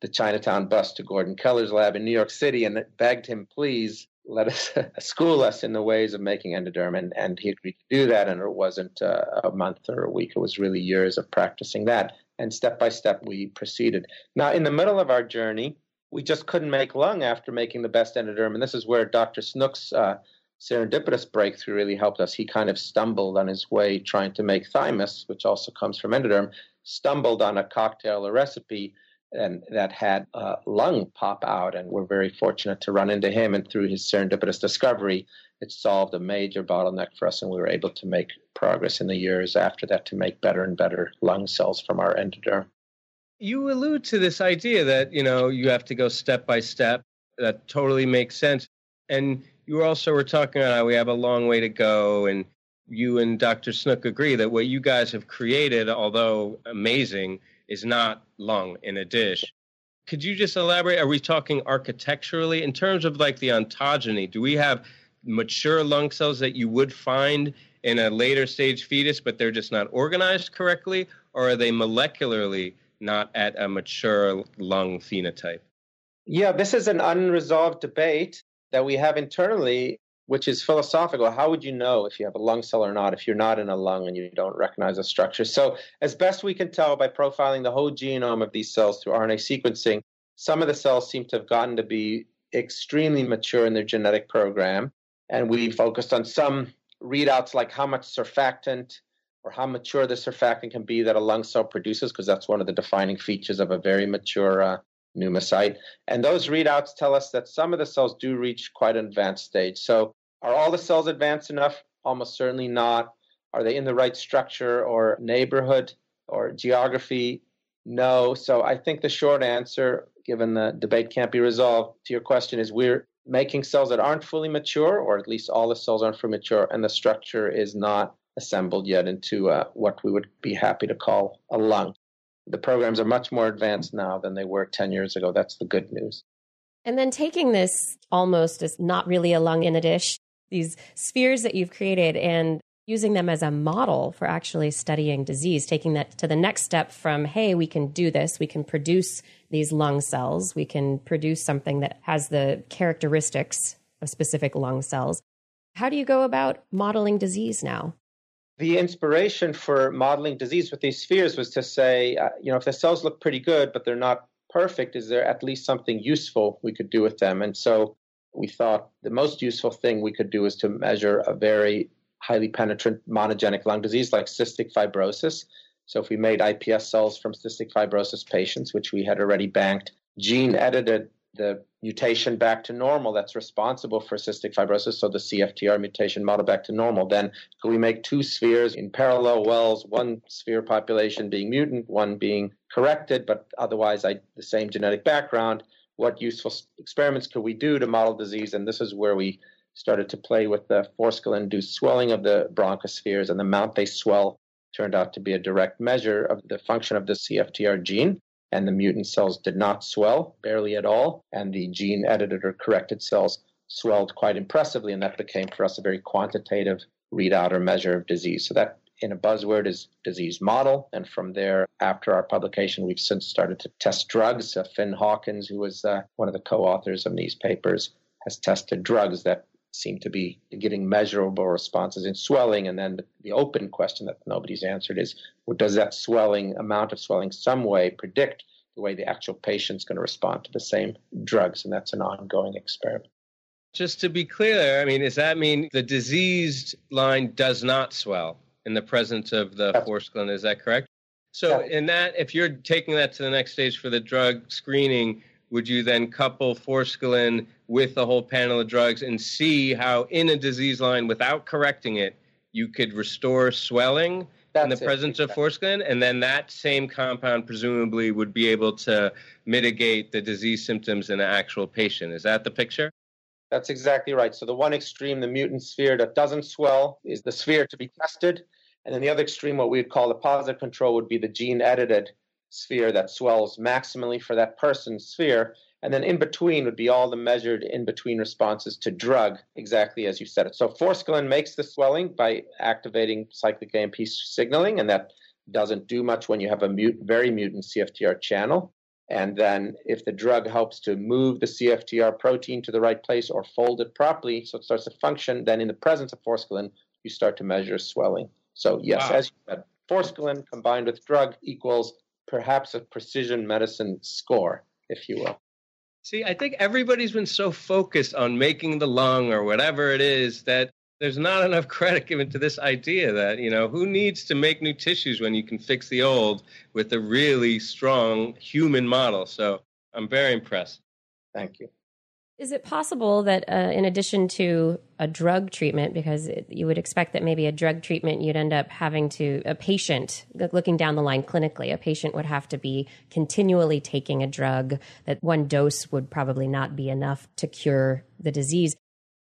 the Chinatown bus to Gordon Keller's lab in New York City and begged him, please let us school us in the ways of making endoderm. And, and he agreed to do that. And it wasn't uh, a month or a week, it was really years of practicing that. And step by step, we proceeded. Now, in the middle of our journey, we just couldn't make lung after making the best endoderm. And this is where Dr. Snook's uh, serendipitous breakthrough really helped us. He kind of stumbled on his way trying to make thymus, which also comes from endoderm, stumbled on a cocktail a recipe and that had a lung pop out. And we're very fortunate to run into him. And through his serendipitous discovery, it solved a major bottleneck for us. And we were able to make progress in the years after that to make better and better lung cells from our endoderm you allude to this idea that you know you have to go step by step that totally makes sense and you also were talking about how we have a long way to go and you and dr snook agree that what you guys have created although amazing is not lung in a dish. Could you just elaborate? Are we talking architecturally? In terms of like the ontogeny do we have mature lung cells that you would find in a later stage fetus but they're just not organized correctly? Or are they molecularly not at a mature lung phenotype? Yeah, this is an unresolved debate that we have internally, which is philosophical. How would you know if you have a lung cell or not if you're not in a lung and you don't recognize a structure? So, as best we can tell by profiling the whole genome of these cells through RNA sequencing, some of the cells seem to have gotten to be extremely mature in their genetic program. And we focused on some readouts like how much surfactant or how mature the surfactant can be that a lung cell produces, because that's one of the defining features of a very mature uh, pneumocyte. And those readouts tell us that some of the cells do reach quite an advanced stage. So, are all the cells advanced enough? Almost certainly not. Are they in the right structure or neighborhood or geography? No. So, I think the short answer, given the debate can't be resolved, to your question is we're making cells that aren't fully mature, or at least all the cells aren't fully mature, and the structure is not assembled yet into uh, what we would be happy to call a lung. The programs are much more advanced now than they were 10 years ago. That's the good news. And then taking this almost as not really a lung in a dish, these spheres that you've created and using them as a model for actually studying disease, taking that to the next step from, hey, we can do this, we can produce these lung cells, we can produce something that has the characteristics of specific lung cells. How do you go about modeling disease now? The inspiration for modeling disease with these spheres was to say, uh, you know, if the cells look pretty good, but they're not perfect, is there at least something useful we could do with them? And so we thought the most useful thing we could do is to measure a very highly penetrant monogenic lung disease like cystic fibrosis. So if we made iPS cells from cystic fibrosis patients, which we had already banked, gene edited the mutation back to normal that's responsible for cystic fibrosis, so the CFTR mutation model back to normal, then could we make two spheres in parallel wells, one sphere population being mutant, one being corrected, but otherwise I, the same genetic background? What useful experiments could we do to model disease? And this is where we started to play with the Forskaline induced swelling of the bronchospheres, and the amount they swell turned out to be a direct measure of the function of the CFTR gene and the mutant cells did not swell, barely at all, and the gene edited or corrected cells swelled quite impressively, and that became for us a very quantitative readout or measure of disease. So that in a buzzword is disease model. And from there, after our publication, we've since started to test drugs. Uh, Finn Hawkins, who was uh, one of the co-authors of these papers, has tested drugs that seem to be getting measurable responses in swelling. And then the, open question that nobody's answered is well, does that swelling, amount of swelling, some way predict the way the actual patient's going to respond to the same drugs? And that's an ongoing experiment. Just to be clear, I mean, does that mean the diseased line does not swell in the presence of the forskolin? Is that correct? So, yeah. in that, if you're taking that to the next stage for the drug screening, would you then couple forskolin with the whole panel of drugs and see how in a disease line without correcting it you could restore swelling That's in the it, presence of exactly. forskolin, and then that same compound presumably would be able to mitigate the disease symptoms in an actual patient. Is that the picture? That's exactly right. So the one extreme, the mutant sphere that doesn't swell, is the sphere to be tested. And then the other extreme, what we'd call the positive control, would be the gene edited sphere that swells maximally for that person's sphere. And then in between would be all the measured in between responses to drug, exactly as you said it. So forskolin makes the swelling by activating cyclic AMP signaling, and that doesn't do much when you have a mut- very mutant CFTR channel. And then if the drug helps to move the CFTR protein to the right place or fold it properly so it starts to function, then in the presence of forskolin, you start to measure swelling. So yes, Wow. as you said, forskolin combined with drug equals perhaps a precision medicine score, if you will. See, I think everybody's been so focused on making the lung or whatever it is that there's not enough credit given to this idea that, you know, who needs to make new tissues when you can fix the old with a really strong human model? So I'm very impressed. Thank you. Is it possible that, uh, in addition to a drug treatment, because it, you would expect that maybe a drug treatment you'd end up having to, a patient, looking down the line clinically, a patient would have to be continually taking a drug, that one dose would probably not be enough to cure the disease.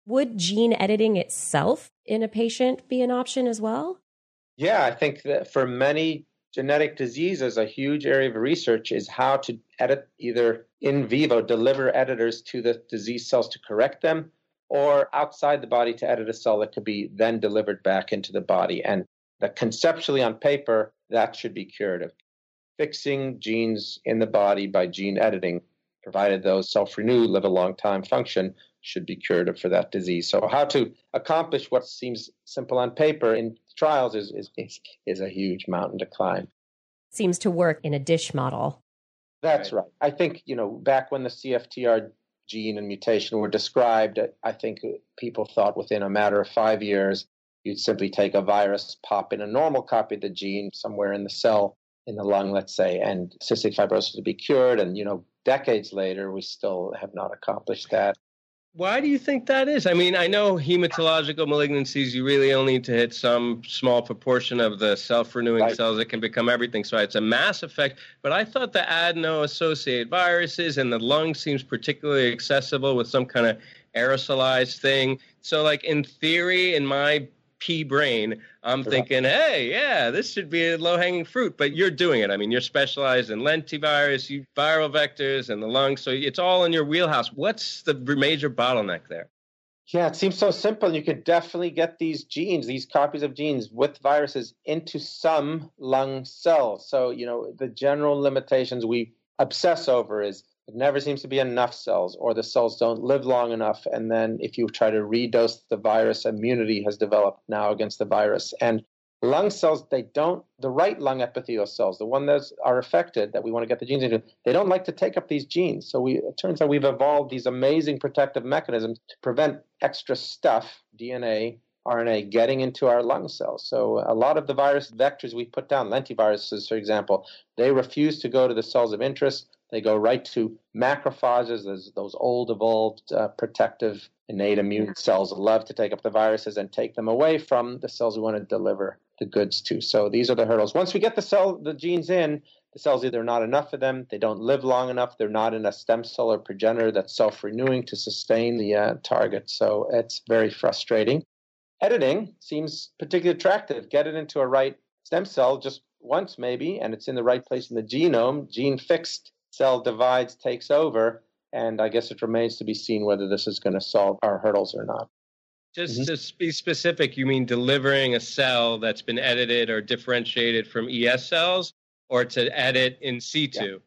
Would gene editing itself in a patient be an option as well? Yeah, I think that for many genetic diseases, a huge area of research is how to edit either in vivo, deliver editors to the disease cells to correct them, or outside the body to edit a cell that could be then delivered back into the body. And that conceptually on paper, that should be curative. Fixing genes in the body by gene editing, provided those self renew, live a long time, function, should be curative for that disease. So, how to accomplish what seems simple on paper in trials is, is, is, is a huge mountain to climb. Seems to work in a dish model. That's Right. right. I think, you know, back when the CFTR gene and mutation were described, I think people thought within a matter of five years, you'd simply take a virus, pop in a normal copy of the gene somewhere in the cell, in the lung, let's say, and cystic fibrosis would be cured. And, you know, decades later, we still have not accomplished that. Why do you think that is? I mean, I know hematological malignancies, you really only need to hit some small proportion of the self renewing Right. cells that can become everything. So it's a mass effect. But I thought the adeno associated viruses and the lung seems particularly accessible with some kind of aerosolized thing. So, like, in theory, in my pea brain, I'm thinking, hey, yeah, this should be a low hanging fruit. But you're doing it. I mean, you're specialized in lentivirus, you viral vectors, and the lungs. So it's all in your wheelhouse. What's the major bottleneck there? Yeah, it seems so simple. You could definitely get these genes, these copies of genes with viruses into some lung cells. So, you know, the general limitations we obsess over is it never seems to be enough cells, or the cells don't live long enough. And then if you try to redose the virus, immunity has developed now against the virus. And lung cells, they don't, the right lung epithelial cells, the one that are affected that we want to get the genes into, they don't like to take up these genes. So we, it turns out we've evolved these amazing protective mechanisms to prevent extra stuff, DNA, RNA, getting into our lung cells. So a lot of the virus vectors we put down, lentiviruses, for example, they refuse to go to the cells of interest. They go right to macrophages, those, those old evolved uh, protective innate immune cells that love to take up the viruses and take them away from the cells we want to deliver the goods to. So these are the hurdles. Once we get the cell, the genes in, the cells either not enough of them, they don't live long enough, they're not in a stem cell or progenitor that's self-renewing to sustain the uh, target. So it's very frustrating. Editing seems particularly attractive. Get it into a right stem cell just once maybe, and it's in the right place in the genome. Gene fixed cell divides, takes over, and I guess it remains to be seen whether this is going to solve our hurdles or not. Just Mhm. to be specific, you mean delivering a cell that's been edited or differentiated from ES cells, or to edit in situ?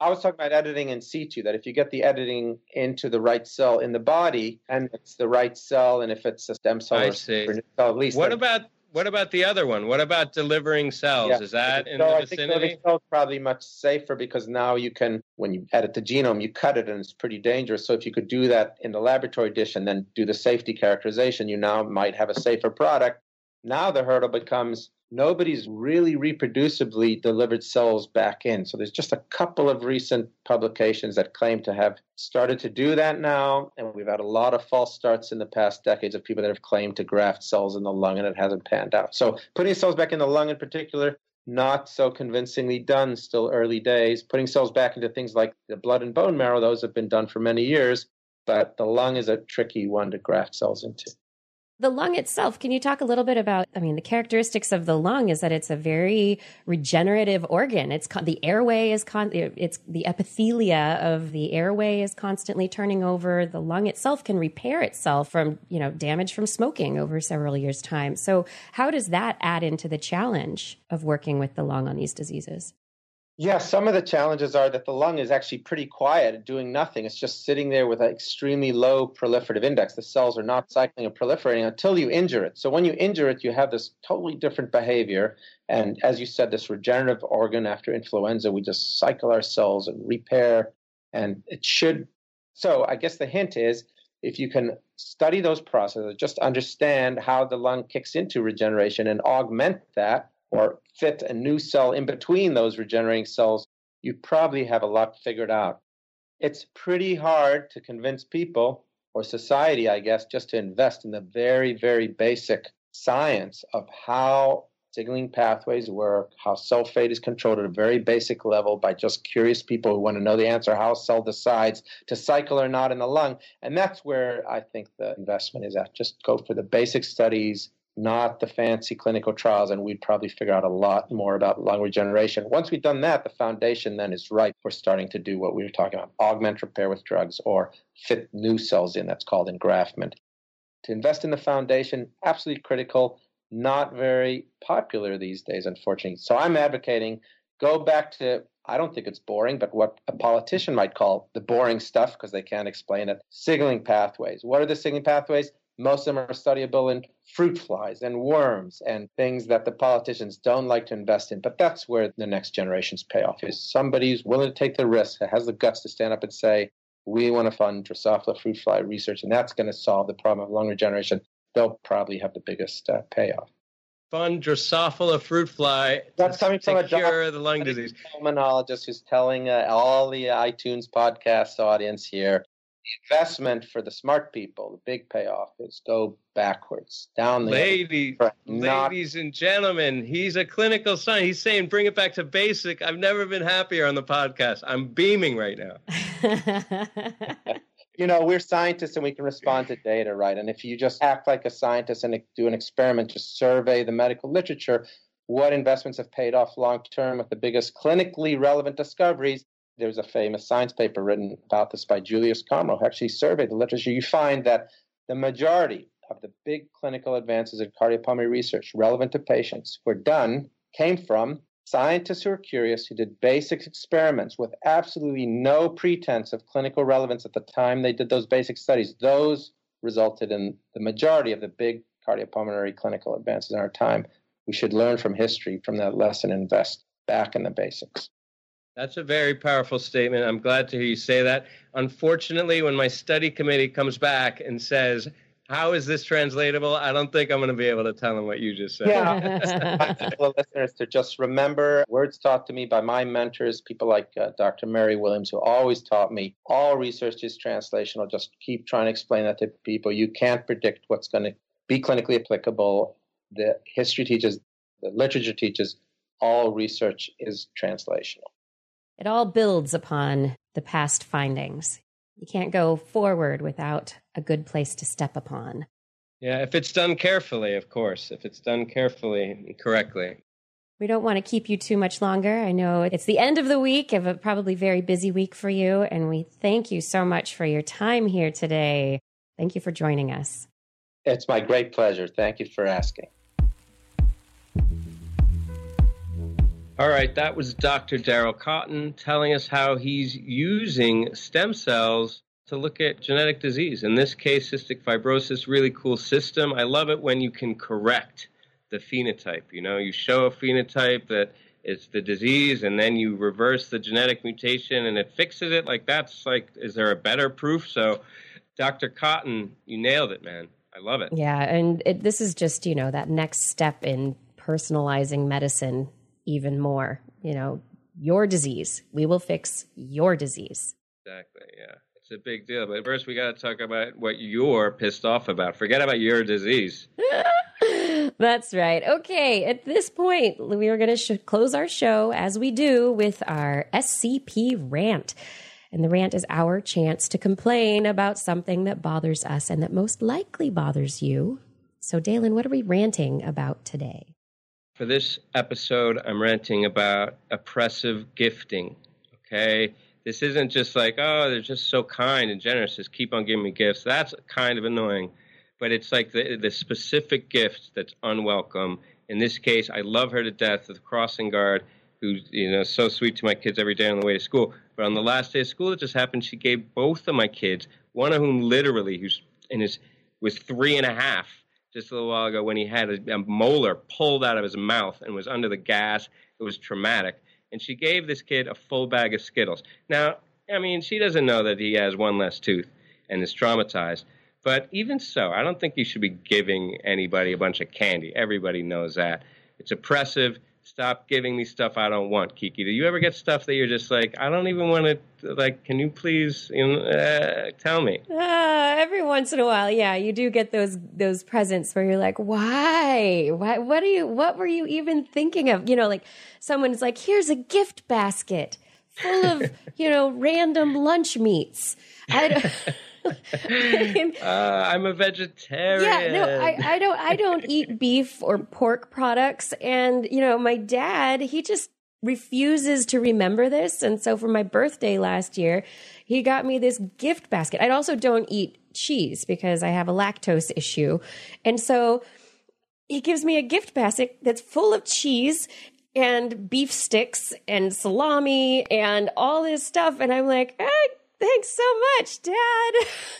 I was talking about editing in situ, that if you get the editing into the right cell in the body, and it's the right cell, and if it's a stem cell I or see. cell, at least. What about what about the other one? What about delivering cells? Yeah. Is that in so the I think vicinity? cells probably much safer because now you can, when you edit the genome, you cut it and it's pretty dangerous. So if you could do that in the laboratory dish and then do the safety characterization, you now might have a safer product. Now the hurdle becomes nobody's really reproducibly delivered cells back in. So there's just a couple of recent publications that claim to have started to do that now. And we've had a lot of false starts in the past decades of people that have claimed to graft cells in the lung and it hasn't panned out. So putting cells back in the lung in particular, not so convincingly done, still early days. Putting cells back into things like the blood and bone marrow, those have been done for many years, but the lung is a tricky one to graft cells into. The lung itself, can you talk a little bit about? I mean, the characteristics of the lung is that it's a very regenerative organ. It's the airway is con, it's the epithelia of the airway is constantly turning over. The lung itself can repair itself from you know damage from smoking over several years' time. So, how does that add into the challenge of working with the lung on these diseases? Yeah, some of the challenges are that the lung is actually pretty quiet, doing nothing. It's just sitting there with an extremely low proliferative index. The cells are not cycling or proliferating until you injure it. So when you injure it, you have this totally different behavior. And as you said, this regenerative organ after influenza, we just cycle our cells and repair. And it should. So I guess the hint is if you can study those processes, just understand how the lung kicks into regeneration and augment that or fit a new cell in between those regenerating cells, you probably have a lot figured out. It's pretty hard to convince people or society, I guess, just to invest in the very, very basic science of how signaling pathways work, how cell fate is controlled at a very basic level by just curious people who want to know the answer how a cell decides to cycle or not in the lung. And that's where I think the investment is at. Just go for the basic studies, not the fancy clinical trials, and we'd probably figure out a lot more about lung regeneration. Once we've done that, the foundation then is right for starting to do what we were talking about augment repair with drugs or fit new cells in. That's called engraftment. To invest in the foundation, absolutely critical, not very popular these days, unfortunately. So I'm advocating go back to I don't think it's boring, but what a politician might call the boring stuff because they can't explain it. Signaling pathways. What are the signaling pathways? Most of them are studyable in fruit flies and worms and things that the politicians don't like to invest in. But that's where the next generation's payoff is. Somebody who's willing to take the risk, that has the guts to stand up and say, we want to fund Drosophila fruit fly research, and that's going to solve the problem of lung regeneration. They'll probably have the biggest uh, payoff. Fund Drosophila fruit fly. That's coming from a cure the lung disease. Pulmonologist who's telling uh, all the iTunes podcast audience here the investment for the smart people, the big payoff is go backwards, down the ladies, not... ladies and gentlemen. He's a clinical scientist. He's saying bring it back to basic. I've never been happier on the podcast. I'm beaming right now. you know, we're scientists and we can respond to data, right? And if you just act like a scientist and do an experiment, just survey the medical literature, what investments have paid off long term with the biggest clinically relevant discoveries there's a famous science paper written about this by Julius Comro, who actually surveyed the literature. You find that the majority of the big clinical advances in cardiopulmonary research relevant to patients were done, came from scientists who were curious, who did basic experiments with absolutely no pretense of clinical relevance at the time they did those basic studies. Those resulted in the majority of the big cardiopulmonary clinical advances in our time. We should learn from history from that lesson and invest back in the basics. That's a very powerful statement. I'm glad to hear you say that. Unfortunately, when my study committee comes back and says, how is this translatable? I don't think I'm going to be able to tell them what you just said. Yeah. listeners to just remember words taught to me by my mentors, people like uh, Dr. Mary Williams, who always taught me all research is translational. Just keep trying to explain that to people. You can't predict what's going to be clinically applicable. The history teaches, the literature teaches, all research is translational. It all builds upon the past findings. You can't go forward without a good place to step upon. Yeah, if it's done carefully, of course, if it's done carefully and correctly. We don't want to keep you too much longer. I know it's the end of the week, of a probably very busy week for you, and we thank you so much for your time here today. Thank you for joining us. It's my great pleasure. Thank you for asking. All right, that was Dr. Daryl Cotton telling us how he's using stem cells to look at genetic disease. In this case, cystic fibrosis, really cool system. I love it when you can correct the phenotype. You know, you show a phenotype that it's the disease and then you reverse the genetic mutation and it fixes it. Like that's like, is there a better proof? So, Dr. Cotton, you nailed it, man. I love it. Yeah, and it, this is just, you know, that next step in personalizing medicine even more. You know, your disease. We will fix your disease. Exactly. Yeah. It's a big deal. But first, we got to talk about what you're pissed off about. Forget about your disease. That's right. Okay, at this point, we are going to sh- close our show as we do with our SCP rant. And the rant is our chance to complain about something that bothers us and that most likely bothers you. So, Dalen, what are we ranting about today? For this episode, I'm ranting about oppressive gifting. Okay? This isn't just like, oh, they're just so kind and generous, just keep on giving me gifts. That's kind of annoying but it's like the, the specific gift that's unwelcome. In this case, I love her to death, the crossing guard, who's you know so sweet to my kids every day on the way to school. But on the last day of school, it just happened she gave both of my kids, one of whom literally, who's in his was three and a half just a little while ago when he had a, a molar pulled out of his mouth and was under the gas. It was traumatic. And she gave this kid a full bag of Skittles. Now, I mean, she doesn't know that he has one less tooth and is traumatized. But even so, I don't think you should be giving anybody a bunch of candy. Everybody knows that. It's oppressive. Stop giving me stuff I don't want, Kiki. Do you ever get stuff that you're just like, I don't even want to, like, can you please you know, uh, tell me? Uh, every once in a while, yeah, you do get those those presents where you're like, why? Why? What are you? What were you even thinking of? You know, like someone's like, here's a gift basket full of you know random lunch meats. I don't. uh, I'm a vegetarian. Yeah, no, I, I don't. I don't eat beef or pork products, and you know, my dad, he just refuses to remember this, and so for my birthday last year, he got me this gift basket. I also don't eat cheese because I have a lactose issue, and so he gives me a gift basket that's full of cheese and beef sticks and salami and all this stuff, and I'm like. Eh, Thanks so much, Dad.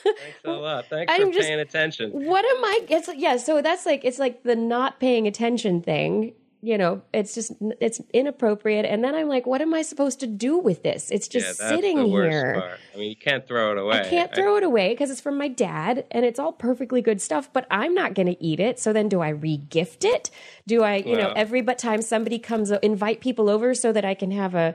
Thanks a lot. Thanks I'm for just, paying attention. What am I? It's yeah. So that's like it's like the not paying attention thing. You know, it's just it's inappropriate. And then I'm like, what am I supposed to do with this? It's just yeah, sitting here. Part. I mean, you can't throw it away. I can't throw I, it away because it's from my dad, and it's all perfectly good stuff. But I'm not going to eat it. So then, do I regift it? Do I, you well, know, every but time somebody comes, invite people over so that I can have a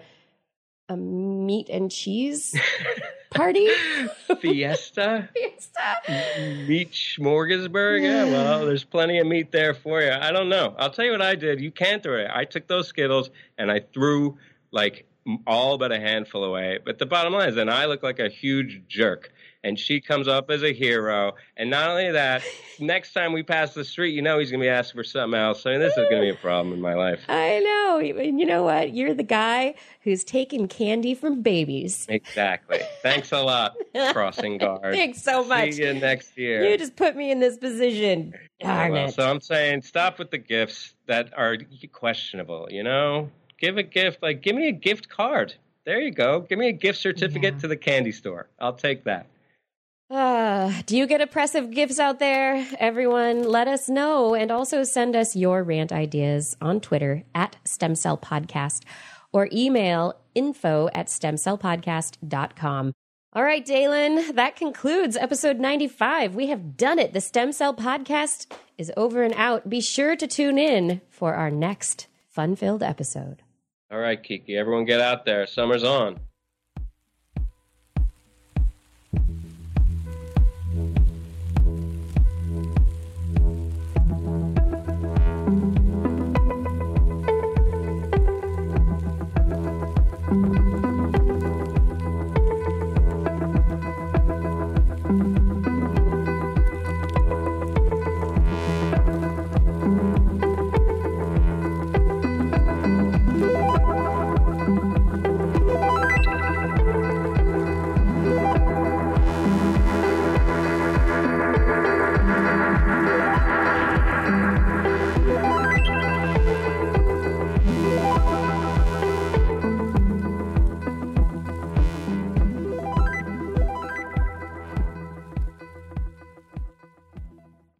a meat and cheese party? Fiesta? Fiesta? Meat smorgasbord? Yeah, well, there's plenty of meat there for you. I don't know. I'll tell you what I did. You can't throw it. I took those Skittles and I threw like all but a handful away. But the bottom line is, then I look like a huge jerk and she comes up as a hero. And not only that, next time we pass the street, you know he's going to be asking for something else. I mean, this is going to be a problem in my life. I know. You know what? You're the guy who's taking candy from babies. Exactly. Thanks a lot, Crossing Guard. Thanks so much. See you next year. You just put me in this position. Darn well, it. So I'm saying stop with the gifts that are questionable, you know? Give a gift, like, give me a gift card. There you go. Give me a gift certificate yeah. to the candy store. I'll take that. Uh, do you get oppressive gifts out there? Everyone, let us know and also send us your rant ideas on Twitter at Stem Cell Podcast or email info at stemcellpodcast.com. All right, Daylon, that concludes episode 95. We have done it. The Stem Cell Podcast is over and out. Be sure to tune in for our next fun filled episode. All right, Kiki, everyone get out there. Summer's on.